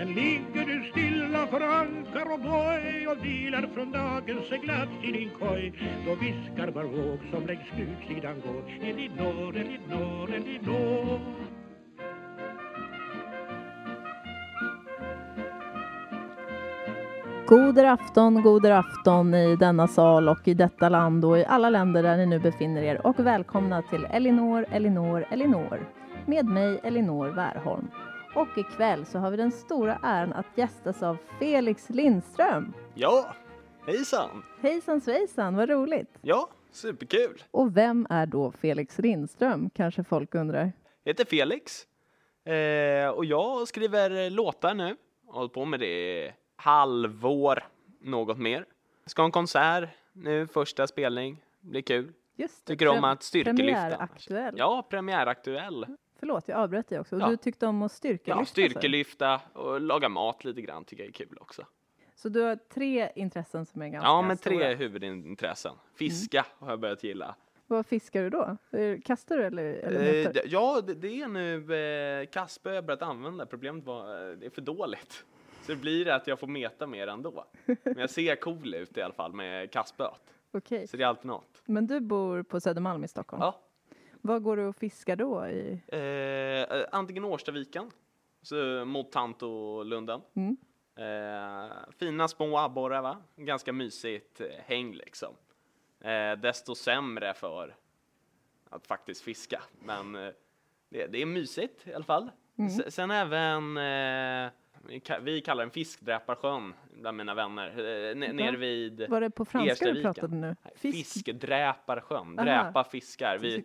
Men ligger du stilla för ankar och boj och vilar från dagens seglats i din koj då viskar var våg som längs skutsidan går Elinor, Elinor, Elinor God afton, god afton i denna sal och i detta land och i alla länder där ni nu befinner er. Och välkomna till Elinor, Elinor, Elinor. Med mig Elinor Wärholm. Och ikväll så har vi den stora äran att gästas av Felix Lindström. Ja, hejsan! Hejsan svejsan, vad roligt! Ja, superkul! Och vem är då Felix Lindström, kanske folk undrar? Jag heter Felix eh, och jag skriver låtar nu. Jag har hållit på med det halvår, något mer. Ska ha en konsert nu, första spelning. Blir kul. Just det, Tycker om att styrkelyfta. Premiäraktuell. Ja, premiäraktuell. Förlåt, jag avbröt dig också. Och Ja. Du tyckte om att styrkelyfta? Ja, styrkelyfta och laga mat lite grann tycker jag är kul också. Så du har tre intressen som är ganska Ja, men tre stora. huvudintressen. Fiska har jag börjat gilla. Vad fiskar du då? Eh, Kastar du eller, eller Eh, ja, det, det är nu eh, kastspö jag börjat använda. Problemet var eh, det är för dåligt. Så det blir att jag får meta mer ändå. Men jag ser cool ut i alla fall med kastspöet. Okej. Så det är alltid något. Men du bor på Södermalm i Stockholm. Ja. Vad går du och fiskar då? I... Eh, antingen Årstaviken, så mot Tantolunden. Mm. Eh, fina små abborrar va? Ganska mysigt eh, häng liksom. Eh, desto sämre för att faktiskt fiska. Men eh, det, det är mysigt i alla fall. Mm. Sen även, eh, vi, ka- vi kallar den Fiskdräparsjön bland mina vänner. Ne- nere vid Var det på franska du pratade nu? Fisk? Fiskdräparsjön, Aha. dräpa fiskar. Vi.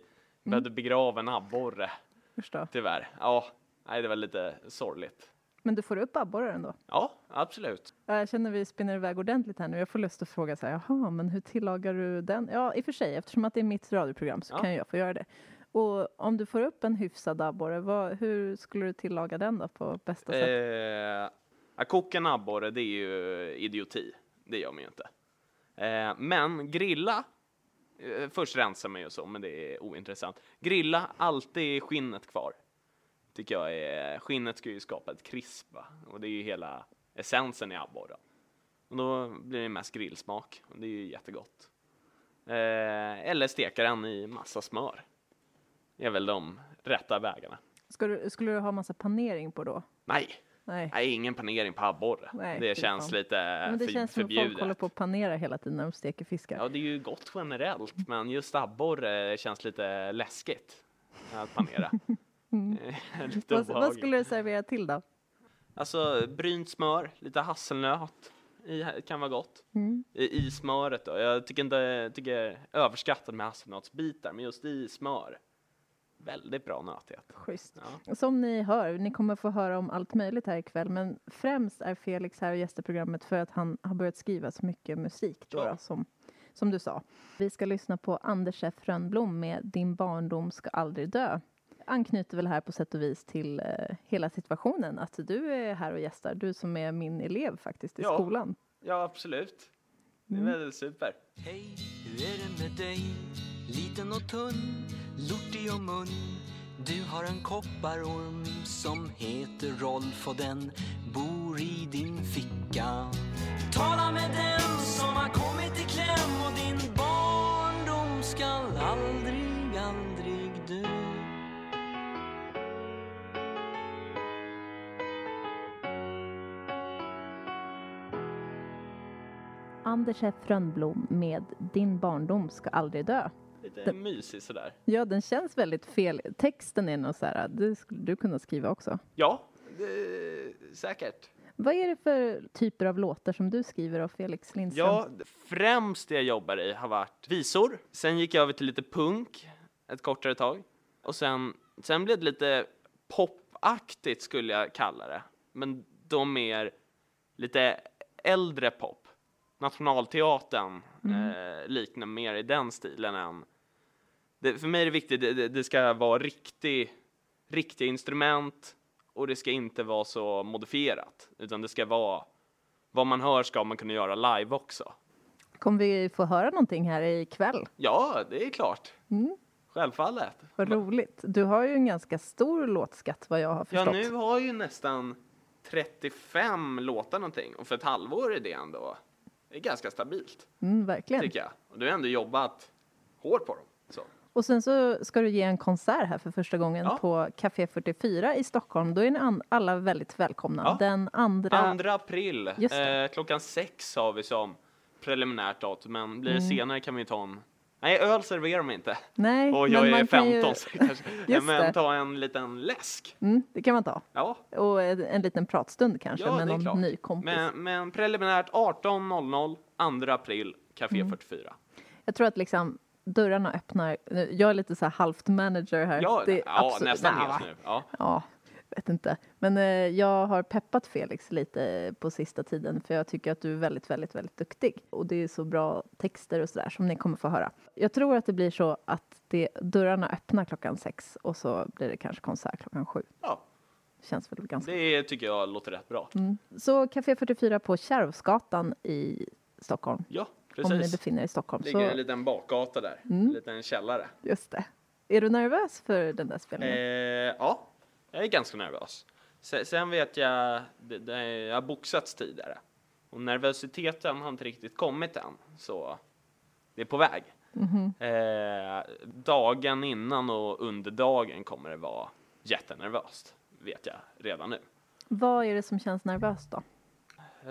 Behövde begrava en abborre. Förstå. Tyvärr. Ja, nej, det var lite sorgligt. Men du får upp abborrar ändå? Ja, absolut. Ja, Jag känner vi spinner iväg ordentligt här nu. Jag får lust att fråga så här, jaha, men hur tillagar du den? Ja, i och för sig, eftersom att det är mitt radioprogram så Ja. kan jag få göra det. Och om du får upp en hyfsad abborre, vad, hur skulle du tillaga den då på bästa sätt? Eh, att koka en abborre, det är ju idioti. Det gör man ju inte. Eh, men grilla, först rensar man ju så, men det är ointressant. Grilla, alltid skinnet kvar. Tycker jag är, skinnet ska ju skapa ett krisp, va? och det är ju hela essensen i abborren. Och då blir det mest grillsmak, och det är ju jättegott. Eh, eller steka den i massa smör. Det är väl de rätta vägarna. Du, skulle du ha massa panering på då? Nej, Nej. Nej, ingen panering på abborre. Nej, det känns fan. lite men det för, känns som att förbjudet. folk håller på att panera hela tiden när de steker fiskar. Ja, det är ju gott generellt, men just abborre känns lite läskigt att panera. lite vad, vad skulle du servera till då? Alltså brynt smör, lite hasselnöt i, kan vara gott. Mm. I, I smöret då. Jag tycker inte, tycker överskattat med hasselnötsbitar, men just i smör. Väldigt bra nötighet. Schysst. Ja. Som ni hör, ni kommer få höra om allt möjligt här ikväll, men främst är Felix här och gästar programmet för att han har börjat skriva så mycket musik då, Ja. då, som, som du sa. Vi ska lyssna på Anders F. Rönnblom med Din barndom ska aldrig dö. Anknyter väl här på sätt och vis till eh, hela situationen, att du är här och gästar, du som är min elev faktiskt i Ja. skolan. ja, absolut. Det är Mm. väl super. Hej, hur är det med dig? Liten och tunn, lortig och mun. Du har en kopparorm som heter Rolf och den bor i din ficka. Tala med den som har kommit i kläm och din barndom skall aldrig, aldrig dö. Anders F. Rönnblom med Din barndom ska aldrig dö. Lite Det- mysig sådär. Ja, den känns väldigt fel. Texten är nog så här, det skulle du kunna skriva också. Ja, det, säkert. Vad är det för typer av låtar som du skriver av Felix Lindström? Ja, främst det jag jobbar i har varit visor. Sen gick jag över till lite punk ett kortare tag. Och sen, sen blev det lite popaktigt skulle jag kalla det. Men då mer lite äldre pop. Nationalteatern eh, liknar mer i den stilen än... Det, för mig är det viktigt, det, det, ska vara riktig, riktiga instrument och det ska inte vara så modifierat. Utan det ska vara vad man hör ska man kunna göra live också. Kommer vi få höra någonting här ikväll? Ja, det är klart. Mm. Självfallet. Vad roligt. Du har ju en ganska stor låtskatt vad jag har Ja, förstått. nu har ju nästan 35 låtar någonting. Och för ett halvår är det ändå det är ganska stabilt, Mm, verkligen. tycker jag. Och du har ändå jobbat hårt på dem. Och sen så ska du ge en konsert här för första gången Ja. på Café 44 i Stockholm. Då är ni alla väldigt välkomna. Ja. Den andra... 2 april, eh, klockan sex har vi som preliminärt datum, men blir det Mm. senare kan vi ta en Nej, öl serverar de inte. Nej, Och jag är man 15 kan ju... så kanske. Men det. ta en liten läsk. Mm, det kan man ta. Ja, Och en en liten pratstund kanske Ja, med någon klart. ny kompis. men, men preliminärt 18.00, 2 april, Café Mm. 44. Jag tror att liksom dörrarna öppnar. Jag är lite så här halvt manager här. Ja, Det är ja absolut- nästan Nej, just nu. Ja. Ja, vet inte. Men eh, jag har peppat Felix lite på sista tiden för jag tycker att du är väldigt, väldigt, väldigt duktig. Och det är så bra texter och sådär som ni kommer få höra. Jag tror att det blir så att det, dörrarna öppnar klockan sex och så blir det kanske konsert klockan sju. ja, Känns väl ganska... det tycker jag låter rätt bra. Mm. Så Café 44 på Kärvsgatan i Stockholm. Ja, Om ni precis. befinner er i Stockholm. Det ligger en Så, liten bakgata där, Mm. en liten källare. just det. Är du nervös för den där Eh, spelningen? ja, jag är ganska nervös. Sen, vet jag, det, det, jag har boxats tidigare. Och nervositeten har inte riktigt kommit än, så det är på väg. Mhm. Eh, dagen innan och under dagen kommer det vara jättenervöst, vet jag redan nu. Vad är det som känns nervöst då?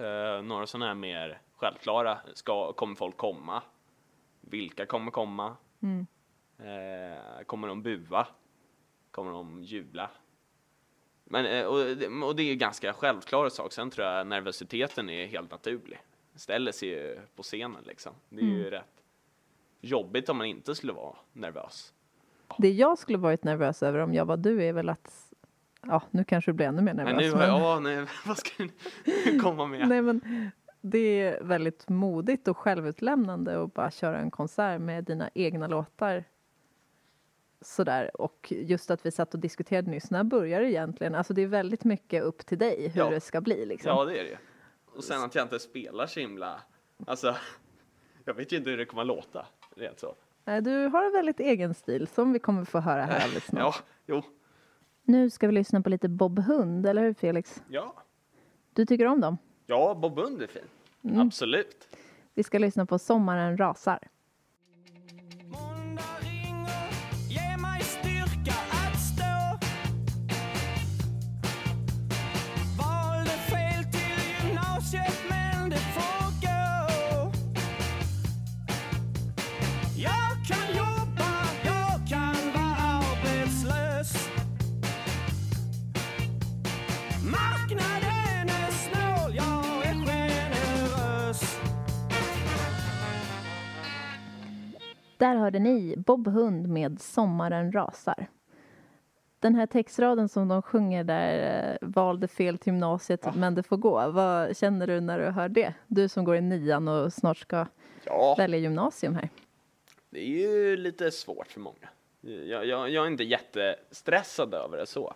Eh, några sådana här mer självklara, ska, kommer folk komma? Vilka kommer komma? Mm. Eh, kommer de bua? Kommer de jubla? Men, eh, och, det- och det är ju ganska självklara sak. Sen tror jag nervositeten är helt naturlig. Ställer sig ju på scenen liksom. Det är ju rätt jobbigt om man inte skulle vara nervös. Det jag skulle varit nervös över om jag var du är väl att Ja, nu kanske du blir ännu mer nervös. Men nu har jag, ja, nej, vad ska du komma med? Nej, men det är väldigt modigt och självutlämnande att bara köra en konsert med dina egna låtar. Sådär. Och just att vi satt och diskuterade nyss, när börjar det egentligen? Alltså det är väldigt mycket upp till dig hur Ja. det ska bli. Liksom. Ja, det är det ju. Och sen att jag inte spelar så himla, alltså, jag vet ju inte hur det kommer att låta, rent så. Nej, Du har en väldigt egen stil som vi kommer få höra här alldeles snart. Ja, jo, Nu ska vi lyssna på lite Bob Hund, eller hur Felix? ja. Du tycker om dem? Ja, Bob Hund är fin. Mm. Absolut. Vi ska lyssna på Sommaren rasar. Där hörde ni Bob Hund med Sommaren rasar. Den här textraden som de sjunger där, eh, valde fel till gymnasiet men det får gå. Vad känner du när du hör det? Du som går i nian och snart ska Ja, välja gymnasium här. det är ju lite svårt för många. Jag, jag, jag är inte jättestressad över det så.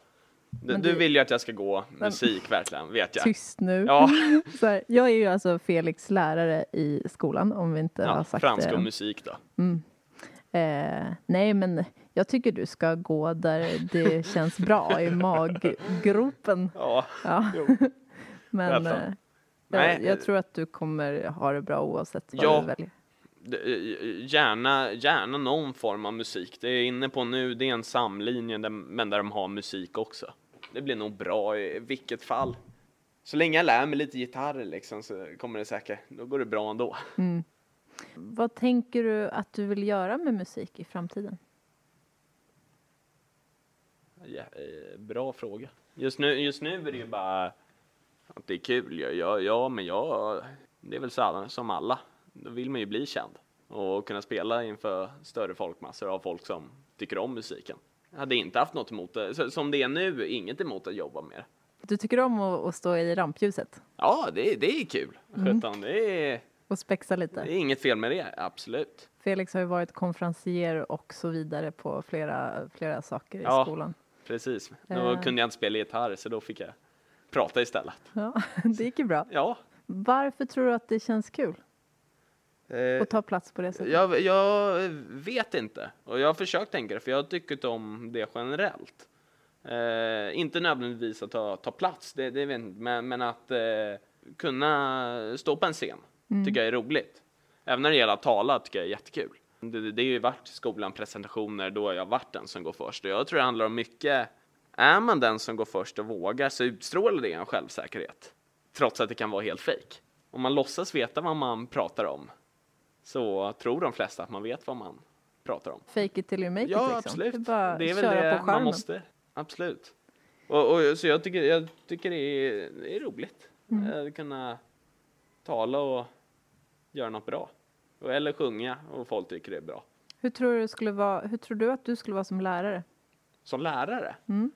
Du, Men du vill ju att jag ska gå musik verkligen, vet jag. Tyst nu. Ja, Så här, jag är ju alltså Felix lärare i skolan om vi inte har ja sagt franska det. och musik då. Eh, nej, men jag tycker du ska gå där det känns bra i maggropen. Ja, Ja. Men eh, jag, jag eh, tror att du kommer ha det bra oavsett vad Ja. du väljer. det- gärna, gärna någon form av musik. Det jag är inne på nu, det är en samlinje, där, men där de har musik också. Det blir nog bra i vilket fall. Så länge jag lär mig lite gitarr liksom så kommer det säkert, då går det bra ändå. Vad tänker du att du vill göra med musik i framtiden? Ja, eh, bra fråga. Just nu, just nu är det ju bara att det är kul. Ja, ja, men jag, det är väl så som alla. Då vill man ju bli känd och kunna spela inför större folkmassor av folk som tycker om musiken. Jag hade inte haft något emot det. Som det är nu, inget emot att jobba med det. Du tycker om att, stå i rampljuset Ja, det, det är kul. Sjutton, det, är, och spexa lite? det är inget fel med det, absolut. Felix har ju varit konferencier och så vidare på flera, flera saker i Ja. skolan. Precis. Då Eh. kunde jag inte spela gitarr, så då fick jag prata istället. Ja, det gick ju bra. Ja. Varför tror du att det känns kul Eh, att ta plats på det sättet? Jag, jag vet inte. Och jag har försökt tänka det, för jag har tyckt om det generellt. Eh, inte nödvändigtvis att ta, ta plats, det, det vet jag inte, men, men att eh, kunna stå på en scen tycker jag är roligt. Även när det gäller att tala tycker jag är jättekul. Det, det, har ju varit skolan presentationer då jag varit den som går först och jag tror det handlar om mycket, är man den som går först och vågar så utstrålar det en självsäkerhet. Trots att det kan vara helt fejk. Om man låtsas veta vad man pratar om så tror de flesta att man vet vad man pratar om. Fake it till you make it Ja, liksom. absolut. Det är bara det är väl köra det på man måste. Absolut. Och, och, så jag tycker, jag tycker det, är, det är roligt Mm. att kunna tala och göra något bra. Eller sjunga och folk tycker det är bra. Hur tror du, det skulle vara, hur tror du att du skulle vara som lärare? Som lärare? Mm.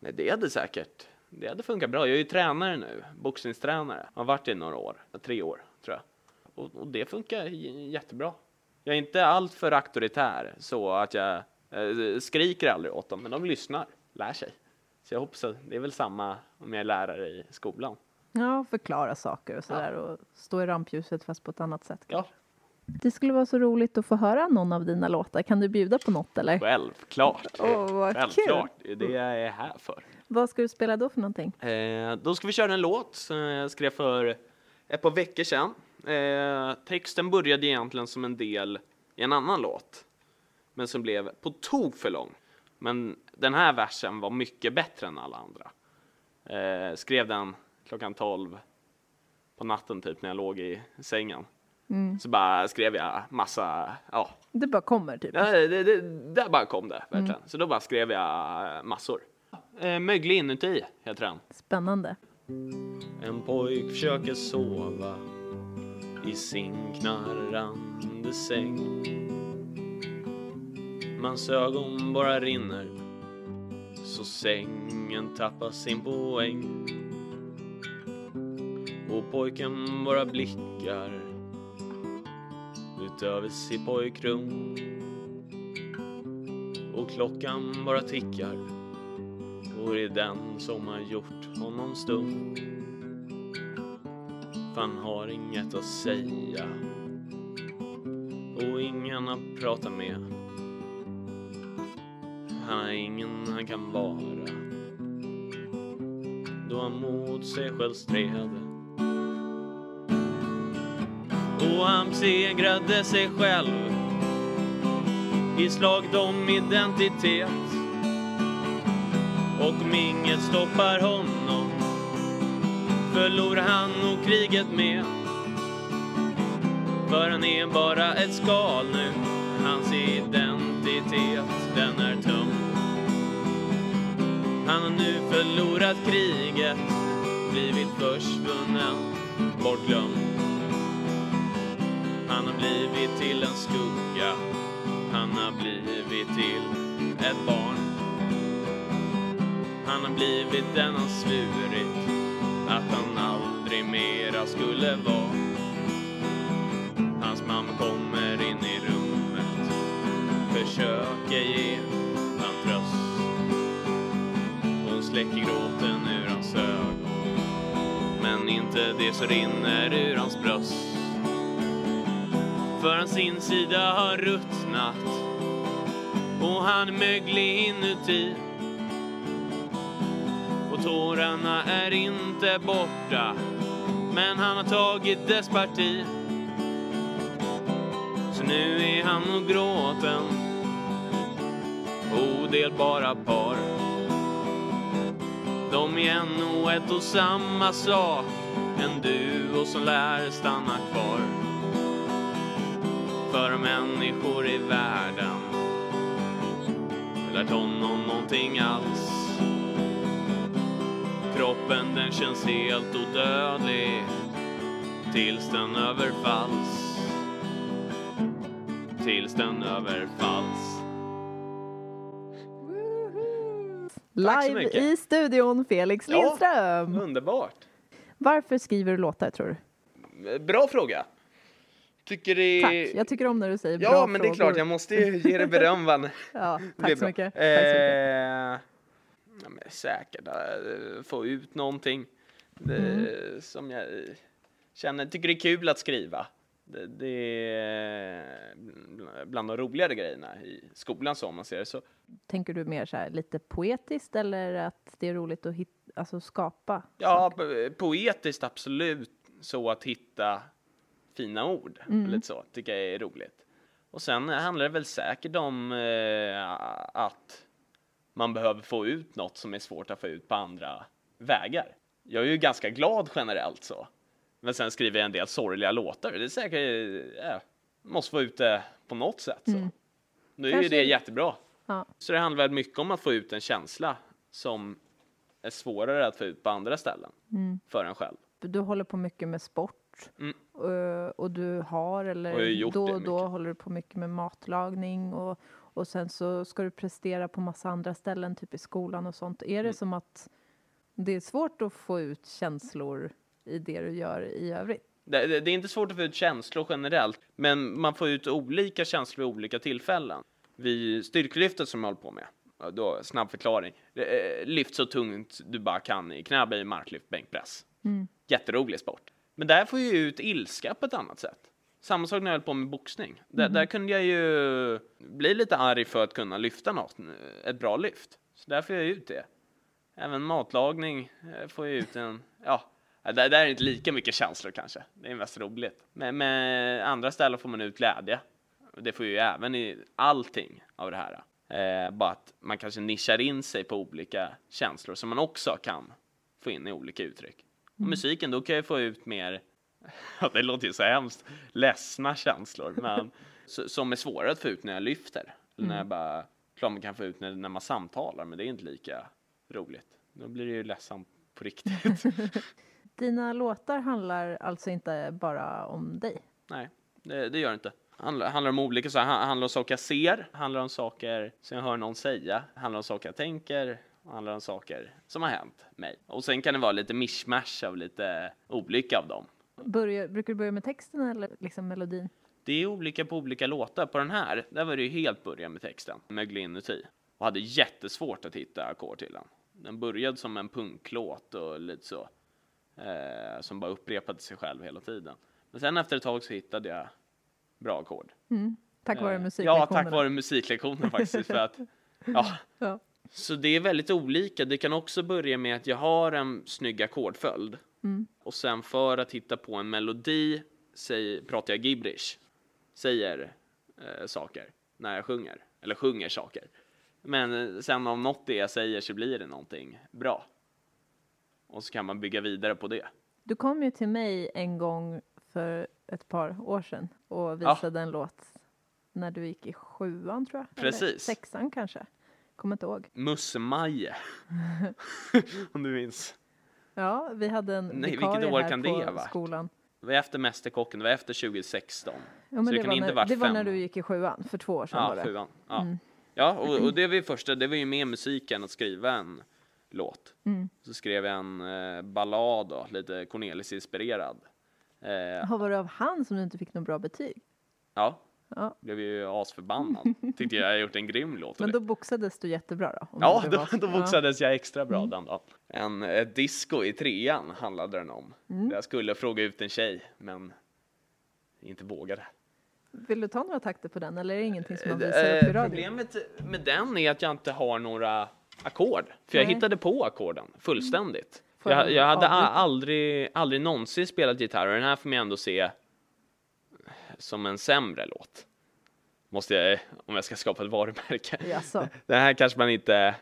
Nej, det hade säkert det hade funkat bra. Jag är ju tränare nu, boxningstränare. Har varit i några år, tre år tror jag. Och, och det funkar jättebra. Jag är inte alltför auktoritär så att jag eh, skriker aldrig åt dem, men de lyssnar, lär sig. Så jag hoppas att det är väl samma om jag är lärare i skolan. Ja, förklara saker och sådär och stå i rampljuset fast på ett annat sätt. Ja, Det skulle vara så roligt att få höra någon av dina låtar. Kan du bjuda på något eller? självklart. Åh, vad Självklart, det är jag är här för. Vad ska du spela då för någonting? Eh, då ska vi köra en låt som jag skrev för ett par veckor sedan. Eh, texten började egentligen som en del i en annan låt, men som blev på tok för lång. Men den här versen var mycket bättre än alla andra. Eh, skrev den klockan 12 på natten typ när jag låg i sängen. Så bara skrev jag massa, ja, Det bara kommer typ. det, det, det, där bara kom det verkligen. Så då bara skrev jag massor. Eh, Möglig inuti heter den. Spännande. En pojk försöker sova i sin knarrande säng. Mans ögon bara rinner så sängen tappar sin poäng. Och pojken bara blickar utöver sitt pojkrum. Och klockan bara tickar och det är den som har gjort honom stum. För han har inget att säga och ingen att prata med. Han har ingen han kan vara då han mot sig själv stred. Och han besegrade sig själv i slaget om identitet. Och om inget stoppar honom förlorar han nog kriget med. För han är bara ett skal nu, hans identitet den är tung. Han har nu förlorat kriget, blivit försvunnen, bortglömd. Han har blivit till en skugga, han har blivit till ett barn. Han har blivit den han svurit att han aldrig mera skulle vara. Hans mamma kommer in i rummet, försöker ge han tröst. Hon släcker gråten ur hans ögon, men inte det som rinner ur hans bröst. För hans insida har ruttnat. Och han är möglig inuti. Och tårarna är inte borta. Men han har tagit dess parti. Så nu är han och gråten. Odelbara par. De är en och ett och samma sak. En duo som lär stanna kvar. För människor i världen Lärt honom någonting alls Kroppen den känns helt odödlig Tills den överfalls Tills den överfalls Live i studion, Felix Ja. Lindström. Underbart! Varför skriver du låtar tror du? Bra fråga! Tycker det Tack, jag tycker om när du säger bra Ja, men det är klart, jag måste ju ge dig beröm? Det Ja, tack så mycket. Tack så mycket. Eh, ja, men säkert eh, få ut någonting eh, Mm. som jag känner, tycker det är kul att skriva. Det, det är bland de roligare grejerna i skolan så om man ser det så. Tänker du mer så här lite poetiskt eller att det är roligt att hit, alltså skapa? Ja, po- poetiskt absolut så att hitta fina ord. Lite så, tycker jag är roligt. Och sen handlar det väl säkert om eh, att man behöver få ut något som är svårt att få ut på andra vägar. Jag är ju ganska glad generellt så. Men sen skriver jag en del sorgliga låtar. Det är säkert, ja, måste få ut det på något sätt så. Nu är ju det jättebra. Ja. Så det handlar väl mycket om att få ut en känsla som är svårare att få ut på andra ställen för en själv. Du håller på mycket med sport. Mm. Eh, Och du har, eller då och då håller du på mycket med matlagning och, och sen så ska du prestera på massa andra ställen, typ i skolan och sånt. Är Mm. det som att det är svårt att få ut känslor i det du gör i övrigt? Det, det, det är inte svårt att få ut känslor generellt, men man får ut olika känslor vid olika tillfällen. Vid styrkelyftet som jag håller på med, då, snabb förklaring. Eh, Lyft så tungt du bara kan i knäböj, marklyft, bänkpress. Jätterolig sport. Men där får jag ju ut ilska på ett annat sätt. Samma sak när jag höll på med boxning. Där, där kunde jag ju bli lite arg för att kunna lyfta något, ett bra lyft. Så där får jag ut det. Även matlagning eh, får jag ut en, ja, där, där är inte lika mycket känslor kanske. Det är mest roligt. Men med andra ställen får man ut glädje. Det får ju även i allting av det här. Eh, bara att man kanske nischar in sig på olika känslor som man också kan få in i olika uttryck. Och musiken, då kan jag få ut mer, det låter ju så hemskt, ledsna känslor, men som är svårare att få ut när jag lyfter. Eller när jag bara, klart man kan få ut när, när man samtalar, men det är inte lika roligt. Då blir det ju ledsamt på riktigt. Dina låtar handlar alltså inte bara om dig? Nej, det, det gör det inte. Handlar, handlar om olika saker. Han- Handlar om saker jag ser, handlar om saker som jag hör någon säga, handlar om saker jag tänker, handlar om saker som har hänt mig. Och sen kan det vara lite mishmash av lite olika av dem. Börjar, brukar du börja med texten eller liksom melodin? Det är olika på olika låtar. På den här, där var det ju helt början med texten, mögla inuti. Och hade jättesvårt att hitta ackord till den. Den började som en punklåt och lite så. Eh, som bara upprepade sig själv hela tiden. Men sen efter ett tag så hittade jag bra ackord. Tack vare Eh, musiklektionerna? Ja, tack vare musiklektionen faktiskt. För att, ja. Ja. Så det är väldigt olika. Det kan också börja med att jag har en snygg ackordföljd. Mm. Och sen för att hitta på en melodi säg, pratar jag gibberish. Säger eh, saker när jag sjunger. Eller sjunger saker. Men eh, sen om något det jag säger så blir det någonting bra. Och så kan man bygga vidare på det. Du kom ju till mig en gång för ett par år sedan och visade en låt när du gick i sjuan tror jag. Eller Precis. sexan kanske. Kommer inte ihåg. Musse-Maje. om du minns. Ja, vi hade en Nej, vikarie vilket år här kan på det ha varit? skolan. Det var efter Mästerkocken, det var efter 2016. Ja, Så det det, kan var inte när, varit det var när fem. du gick i sjuan, för två år sedan var Ja, det. sjuan. Ja, Mm. ja och, och det var ju första, det var ju med musiken att skriva en låt. Mm. Så skrev jag en eh, ballad då, lite Cornelis-inspirerad. Eh, Jaha, var det av han som du inte fick något bra betyg? ja, Ja. blev ju asförbannad. Tyckte jag hade gjort en grym låt. Men då boxades du jättebra då? Ja, då, då boxades jag extra bra Mm. den dagen. En ett disco i trean handlade den om. Mm. Jag skulle fråga ut en tjej, men inte vågade. Vill du ta några takter på den eller är det ingenting som man visar Eh, upp i radio? Problemet med den är att jag inte har några ackord. För jag Nej. hittade på ackorden fullständigt. Får Jag, jag hade aldrig, aldrig någonsin spelat gitarr och den här får man ändå se som en sämre låt. Måste jag, om jag ska skapa ett varumärke. Jaså? Den här kanske man inte,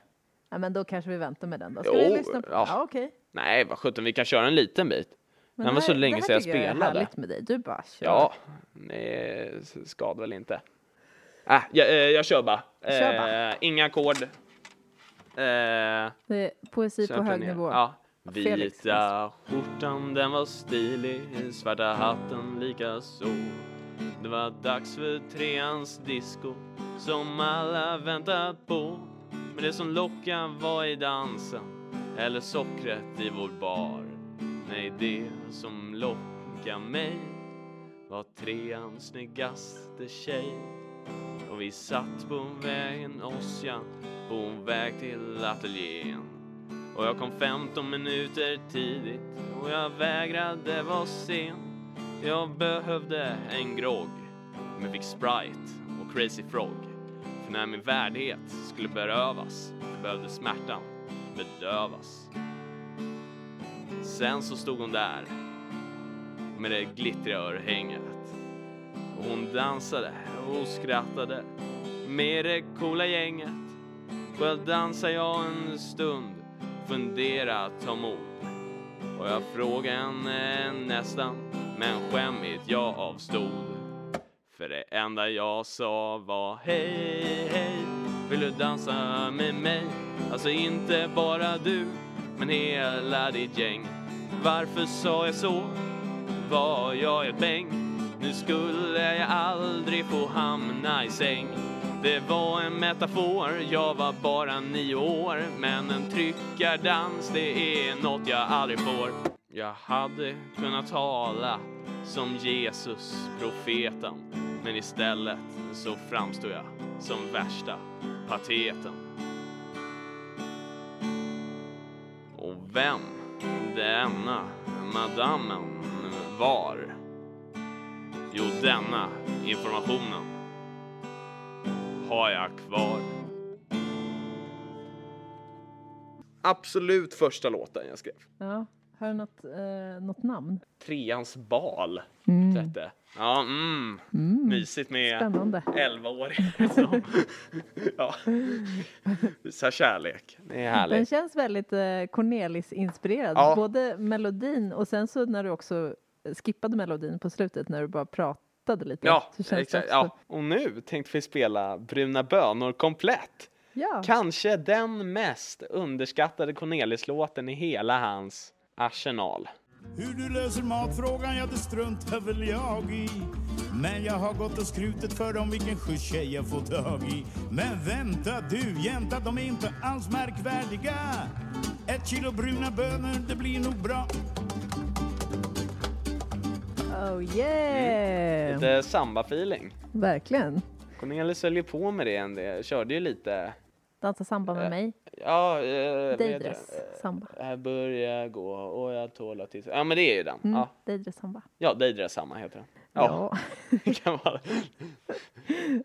Ja, men då kanske vi väntar med den då. Ska Jo, vi lyssna på? ja. Ja, okej. nej vad sjutton, vi kan köra en liten bit. Men Den var så länge det här sedan jag är spelade. härligt med dig. Du bara kör. Ja, det skadar väl inte. Äh, jag, eh, jag kör bara. Kör bara. Eh, inga ackord. Eh, Det är poesi på hög planerar- nivå. Ja. Vita skjortan den var stilig, svarta hatten lika så. Det var dags för treans disco som alla väntat på. Men det som lockade var i dansen eller sockret i vår bar. Nej, det som lockade mig var treans snyggaste tjej. Och vi satt på vägen Ossian på väg till ateljén. Och jag kom 15 minuter tidigt och jag vägrade vara sen. Jag behövde en grogg, men fick Sprite och Crazy Frog. För när min värdighet skulle berövas behövde smärtan bedövas. Sen så stod hon där med det glittriga örhänget. Och hon dansade och skrattade med det coola gänget. Själv dansade jag en stund, fundera, ta mod. Och jag frågade henne nästan, men skämmigt jag avstod. För det enda jag sa var hej, hej, vill du dansa med mig? Alltså inte bara du, men hela ditt gäng. Varför sa jag så? Var jag ett bäng? Nu skulle jag aldrig få hamna i säng. Det var en metafor, jag var bara nio år Men en tryckardans, det är något jag aldrig får jag hade kunnat tala som Jesus, profeten Men istället så framstår jag som värsta pateten Och vem denna madammen var Jo, denna informationen har jag kvar. Absolut första låten jag skrev. Ja. Har du något, eh, något namn? Treans bal. Mm. Hette. Ja, mm. Mysigt med Spännande. 11-åringar som ja. visar kärlek. Det är Den härligt. känns väldigt eh, Cornelis-inspirerad. Ja. Både melodin och sen så när du också skippade melodin på slutet när du bara pratade lite. Ja, så exakt. Ja. Och nu tänkte vi spela Bruna bönor komplett. ja. Kanske den mest underskattade Cornelis-låten i hela hans arsenal. Hur du löser matfrågan, ja det struntar väl jag i Men jag har gått och skrutit för dem vilken skjuts tjej jag får tag i Men vänta du, jänta, de är inte alls märkvärdiga Ett kilo bruna bönor, det blir nog bra Oh yeah! Lite samba-feeling. Verkligen. Cornelis höll ju på med det en del, körde ju lite, Dansa samba med Eh, mig. ja, eh, Daydress det? samba. Jag börjar gå och jag tål tills... Ja men det är ju den. Mm, Ja, Daydress samba. ja Daydress samma heter den. Ja, vara.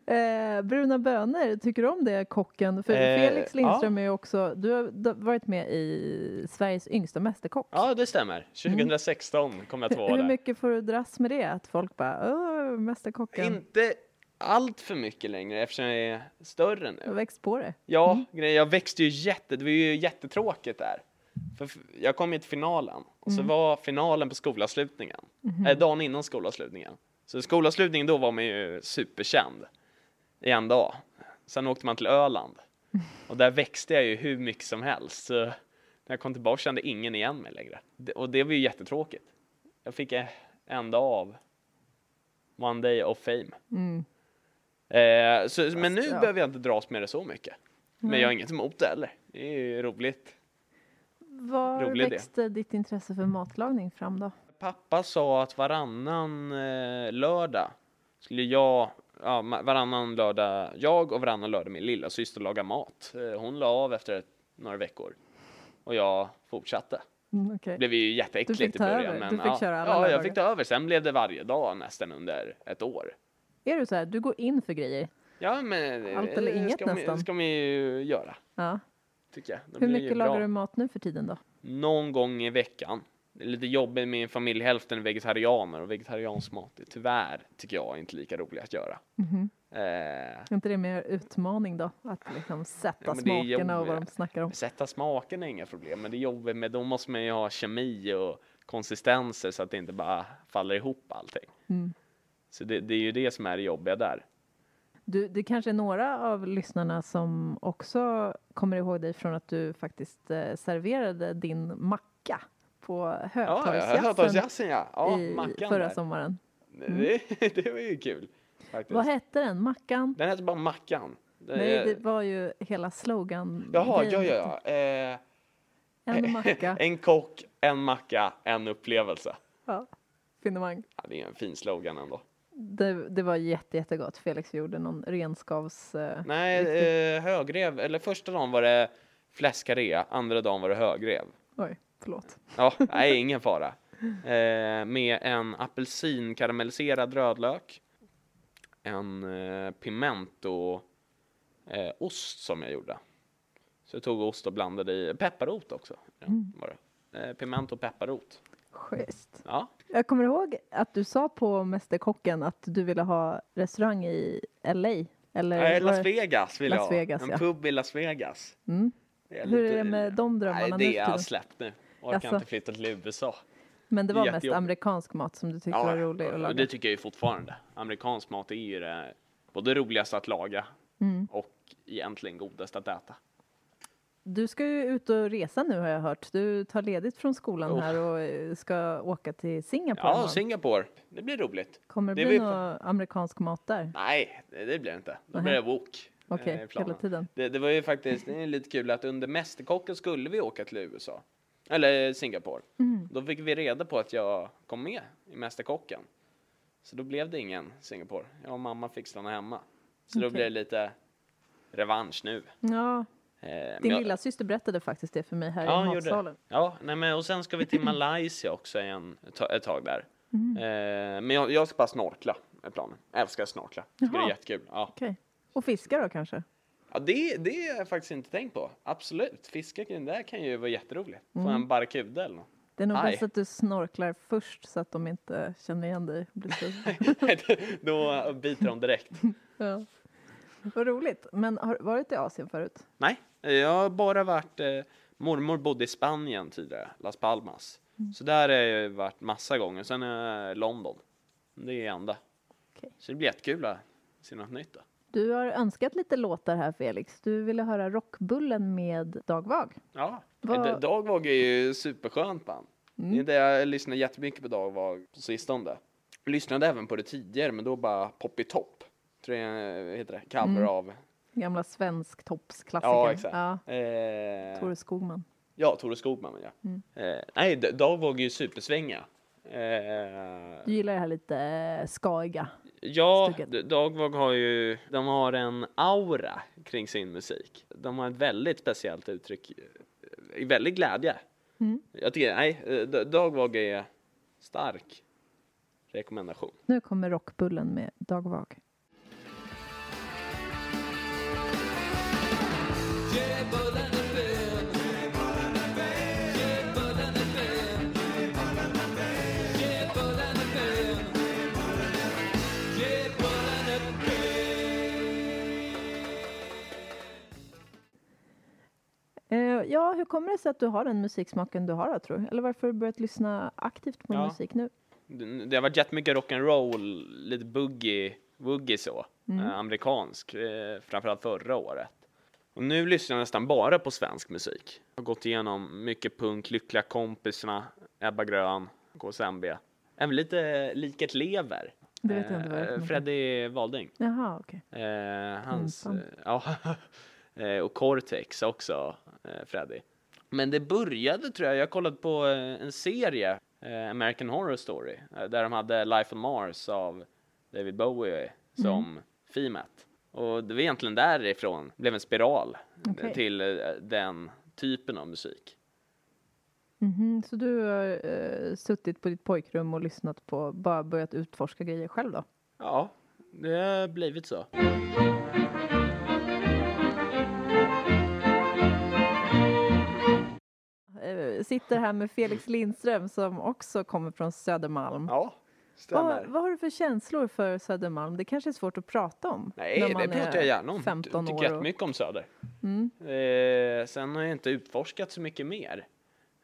Eh, bruna bönor, tycker du om det, kocken? För Eh, Felix Lindström är ju också, du har varit med i Sveriges yngsta mästerkock. Ja det stämmer. 2016 kom jag tvåa Hur där. mycket får du dras med det? Att folk bara, åh, mästerkocken. Inte allt för mycket längre eftersom jag är större Du har nu. växt på det. Ja, grejen, jag växte ju jätte, det var ju jättetråkigt där. För jag kom ju till finalen och så var finalen på skolavslutningen. Eh, dagen innan skolavslutningen. Så skolavslutningen då var man ju superkänd i en dag. Sen åkte man till Öland och där växte jag ju hur mycket som helst. Så när jag kom tillbaka kände ingen igen mig längre. Och det var ju jättetråkigt. Jag fick en dag av One day of fame. Mm. Eh, så, men nu ja. behöver jag inte dras med det så mycket. Men jag har inget emot det heller. Det är ju roligt. Var Rolig idé. växte ditt intresse för matlagning fram då? Pappa sa att varannan eh, lördag skulle jag, ja, varannan lördag jag och varannan lördag min lilla syster laga mat. Eh, hon la av efter ett, några veckor och jag fortsatte. Mm, okej. Det blev ju jätteäckligt i början. över. Men, Du fick ja, köra alla Ja, jag fick ta över. Sen blev det varje dag nästan under ett år. Är du så här, du går in för grejer? Ja, men eh, Allt eller inget ska, man- nästan. ska man ju göra, Ja. tycker jag. Hur mycket bra. lagar du mat nu för tiden då? någon gång i veckan. Det är lite jobbigt med en familj, hälften är vegetarianer och vegetariansk mat är tyvärr, tycker jag, inte lika roligt att göra. Mhm. Eh, Är inte det mer utmaning då? Att liksom sätta Ja, smakerna och vad de snackar om? sätta smaken är inga problem, men det är jobbigt med, då måste man ju ha kemi och konsistenser så att det inte bara faller ihop allting. Mm. Så det, det är ju det som är det jobbiga där. Du, det kanske är några av lyssnarna som också kommer ihåg dig från att du faktiskt eh, serverade din macka på Ja, ja, Hötorgsjazzen ja. Ja, mackan förra där. sommaren. Det, det var ju kul. Faktiskt. Vad hette den? Mackan? Den heter bara Mackan. Det Nej, är- det var ju hela slogan. Jaha, ja, ja, ja. Eh, En macka. en kock, en macka, en upplevelse. ja. Finemang. Ja, det är en fin slogan ändå. Det, det var jätte, jättegott. Felix gjorde någon renskavs... Eh, Nej, eh, högrev, eller första dagen var det fläskarea, andra dagen var det högrev. Oj, förlåt. Ja, nej, ingen fara. Eh, med en apelsinkaramelliserad rödlök, en eh, pimento eh, ost som jag gjorde. Så jag tog ost och blandade i pepparrot också. Ja, var det. Eh, pimento och pepparrot. Schysst. Ja, Jag kommer ihåg att du sa på Mästerkocken att du ville ha restaurang i LA. Eller var Las det- Vegas vill Las jag ha. Vegas, En ja. pub i Las Vegas. Mm. Det Hur är lite- det med de drömmarna Nej, nu det har jag släppt nu. Orkar Jaså? inte flytta till USA. Men det var mest Jättejobbigt. amerikansk mat som du tyckte var rolig att laga. det tycker jag ju fortfarande. Amerikansk mat är ju det både roligaste att laga Mm. och egentligen godast att äta. Du ska ju ut och resa nu har jag hört. Du tar ledigt från skolan Oh. här och eh, ska åka till Singapore. Ja. Singapore. Det blir roligt. Kommer det det bli någon amerikansk mat där? Nej, det, blir det inte. Då blir det wok. Okej, eh, i planen. hela tiden. Det, det var ju faktiskt det är lite kul att under Mästerkocken skulle vi åka till USA. Eller Singapore. Mm. Då fick vi reda på att jag kom med i Mästerkocken. Så då blev det ingen Singapore. Jag och mamma fick stanna hemma. Så då Okej. blir det lite revansch nu. Ja, Eh, din jag- lilla syster berättade faktiskt det för mig här Ja, i matsalen. Ja, nej, men och sen ska vi till Malaysia också igen, ett, ta- ett tag där. Mm. Eh, men jag, jag ska bara snorkla, är planen. Jag älskar att snorkla. Tycker det är jättekul. Ja. Okej. Och fiska då kanske? Ja, det, det har jag faktiskt inte tänkt på. Absolut. Fiska kring det kan ju vara jätteroligt. Få Mm. en barracuda eller något. Det är nog bäst att du snorklar först så att de inte känner igen dig. blir. Då biter de direkt. ja. Vad roligt. Men har du varit i Asien förut? Nej, jag har bara varit... Eh, mormor bodde i Spanien tidigare, Las Palmas. Mm. Så där har jag varit massa gånger. Sen är London. Det är enda. Okej. Så det blir jättekul att se något nytt då. Du har önskat lite låtar här Felix. Du ville höra Rockbullen med Dag Vag. Ja, Vad- D- Dagvag är ju superskönt band. Mm. Det är det jag lyssnar jättemycket på Dagvag på sistone. Jag lyssnade även på det tidigare, men då bara Poppy Top. Tror jag vad heter det, cover Mm. av. Gamla svensk toppsklassiker. Ja, exakt. Ja, Eh, Tore Skogman. ja, Tore Skogman, ja. Mm. Eh, nej, D- Dagvag är ju supersvänga. Eh, Du gillar det här lite eh, skaiga. ja, Stugget. D- Dagvag har ju, de har en aura kring sin musik. De har ett väldigt speciellt uttryck, eh, väldigt glädje. Mm. Jag tycker, nej, eh, D- Dagvag är stark rekommendation. Nu kommer Rockbullen med Dag ja, hur kommer det sig att du har den musiksmaken du har då, tror du? Eller varför har du börjat lyssna aktivt på Ja. musik nu? Det har varit jättemycket rock'n'roll, lite boogie, woogie så, Mm. eh, amerikansk, eh, framförallt förra året. Och nu lyssnar jag nästan bara på svensk musik. Jag har gått igenom mycket punk, Lyckliga kompisarna, Ebba Grön, KSMB. Även lite Liket lever. Det vet jag inte vad Eh. Freddy Walding. Jaha, okej. Eh, hans, eh, ja, eh, och Cortex också, eh, Freddy. Men det började tror jag, jag kollade på eh, en serie, American Horror Story, där de hade Life on Mars av David Bowie som Femat. Och det var egentligen därifrån det blev en spiral Okej. till eh, den typen av musik. Mhm, Så du har eh, suttit på ditt pojkrum och lyssnat på, bara börjat utforska grejer själv då? Ja, det har blivit så. Sitter här med Felix Lindström som också kommer från Södermalm. Ja, Vad, vad har du för känslor för Södermalm? Det kanske är svort att prata om. Nej, när det man pratar är jag gärna om. 15 jag tycker och- jättemycket om Söder. Mm. Eh, sen har jag inte utforskat så mycket mer,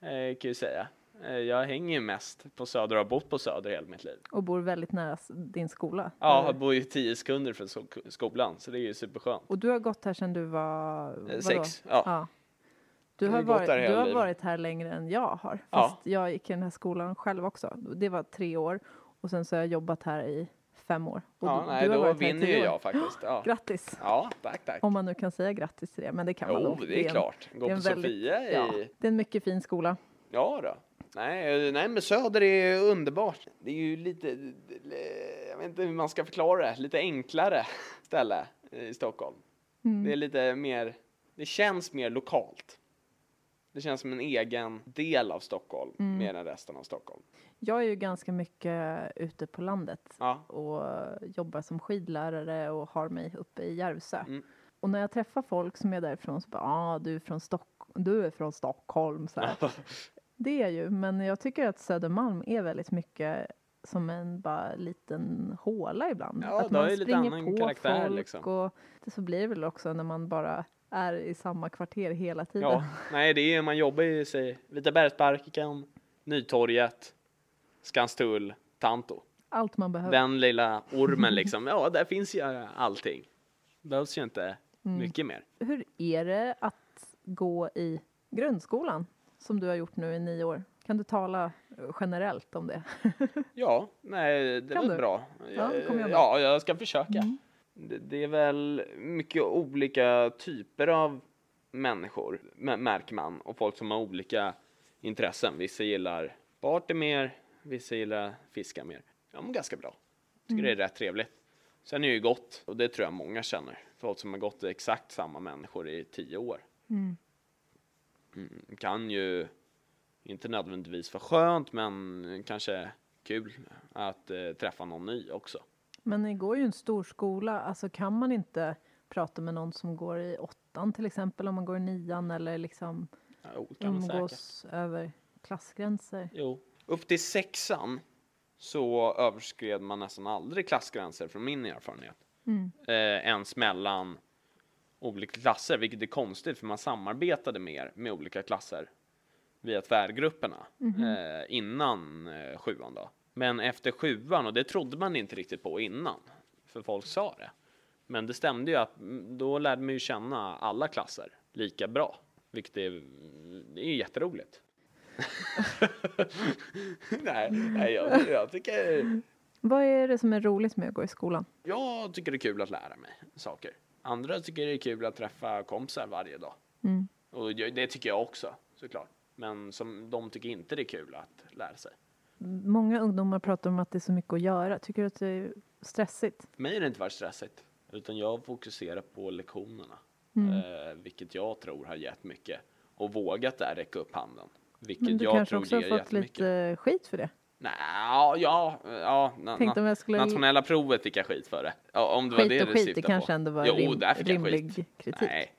eh, kan jag säga. Eh, jag hänger mest på Söder och har bott på Söder hela mitt liv. Och bor väldigt nära din skola. Ja, Eller- jag bor ju tio sekunder från so- skolan, så det är ju superskönt. Och du har gått här sedan du var... Eh, vadå? sex, ja. ja. Du har, varit, du har varit här längre än jag har. Ja. Fast jag gick i den här skolan själv också. Det var tre år. Och sen så har jag jobbat här i fem år. Och Ja, du- nej, du har då varit vinner ju jag faktiskt. Ja, Grattis! ja tack, tack. Om man nu kan säga grattis till det, men det kan man Jo, nog. det är klart. Gå på väldigt- Sofia Ja, i... det är en mycket fin skola. Ja då. Nej, eh, nej, men Söder är underbart. Det är ju lite, jag vet inte hur man ska förklara det, lite enklare ställe i Stockholm. Mm. Det är lite mer, det känns mer lokalt. Det känns som en egen del av Stockholm Mm. mer än resten av Stockholm. Jag är ju ganska mycket ute på landet Ja, och jobbar som skidlärare och har mig uppe i Järvsö. Mm. Och när jag träffar folk som är därifrån så bara, ah, du är från Stock- du är från Stockholm. Så. Det är ju, men jag tycker att Södermalm är väldigt mycket som en bara liten håla ibland. Ja, att man springer annan på karaktär, folk liksom. och det så blir det väl också när man bara är i samma kvarter hela tiden. ja. nej det är man jobbar ju sig Vitabergsparken, Nytorget, Skanstull, Tanto. Allt man behöver. Den lilla ormen liksom, ja där finns ju allting. Behövs ju inte Mm. mycket mer. Hur är det att gå i grundskolan som du har gjort nu i nio år? Kan du tala generellt om det? Ja, nej det är Kan väl du? bra. Ja, då. ja, jag ska försöka. Mm. Det, det är väl mycket olika typer av människor, märker man, och folk som har olika intressen. Vissa gillar party mer, vissa gillar fiska mer. Ja, men ganska bra. Tycker det är rätt trevligt. Sen är det ju gott, och det tror jag många känner. Folk som har gått exakt samma människor i tio år. Mm. Mm, kan ju inte nödvändigtvis vara skönt, men kanske kul att eh, träffa någon ny också. Men ni går ju en stor skola, alltså kan man inte prata med någon som går i åttan till exempel om man går i nian eller liksom Jo, man säkert. umgås över klassgränser? Jo. Upp till sexan så överskred man nästan aldrig klassgränser från min erfarenhet. Mm. Eh, ens mellan olika klasser, vilket är konstigt för man samarbetade mer med olika klasser via tvärgrupperna eh, innan eh, sjuan då. Men efter sjuan, och det trodde man inte riktigt på innan, för folk sa det. Men det stämde ju att mm, då lärde man ju känna alla klasser lika bra, vilket är, det är jätteroligt. nej, nej jag, jag, tycker, Vad är det som är roligt med att gå i skolan? jag tycker det är kul att lära mig saker. Andra tycker det är kul att träffa kompisar varje dag. Mm. Och det tycker jag också, såklart. Men som de tycker inte det är kul att lära sig. Många ungdomar pratar om att det är så mycket att göra. Tycker du att det är stressigt? För mig har det inte varit stressigt, utan jag fokuserar på lektionerna. Mm. Eh, vilket jag tror har gett mycket. Och vågat där räcka upp handen. Vilket Men du jag kanske tror också har ger fått lite skit för det? Nej, ja, ja, ja na, na, jag skulle... nationella provet fick jag skit för det. Om det var Skit det och du skit, det syftade kanske på. ändå var Jo, rim, där fick jag rimlig skit. kritik. Nej,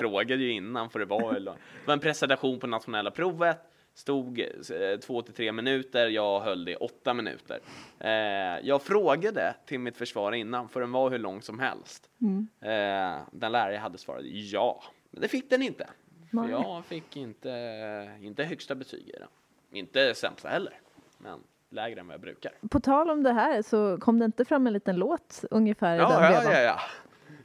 frågade ju innan för det var väl- Det var en presentation på nationella provet. Stod eh, två till tre minuter, jag höll det i åtta minuter. Eh, jag frågade till mitt försvar innan, för den var hur lång som helst. Mm. Eh, den lärare jag hade svarade ja, men det fick den inte. För jag fick inte, inte högsta betyg i den. Inte sämsta heller, men lägre än vad jag brukar. På tal om det här så kom det inte fram en liten låt ungefär i den Ja, ja, vevan? ja, ja.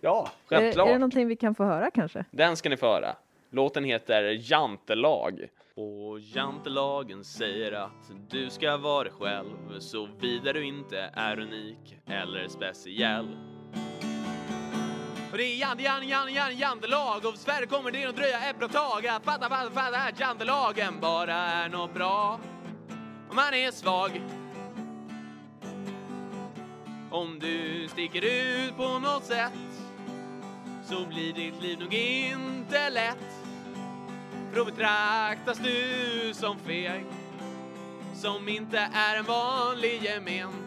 Ja, Är, självklart. är det någonting vi kan få höra kanske? Den ska ni få höra. Låten heter Jantelag. Och jantelagen säger att du ska vara dig själv såvida du inte är unik eller speciell. För det är jan, jan, jan, jan, Jandelag. och Sverige kommer det att dröja ett bra tag att fatta, fatta, fatta att Jandelagen bara är något bra om man är svag. Om du sticker ut på något sätt så blir ditt liv nog inte lätt. För då betraktas du som feg, som inte är en vanlig gemen.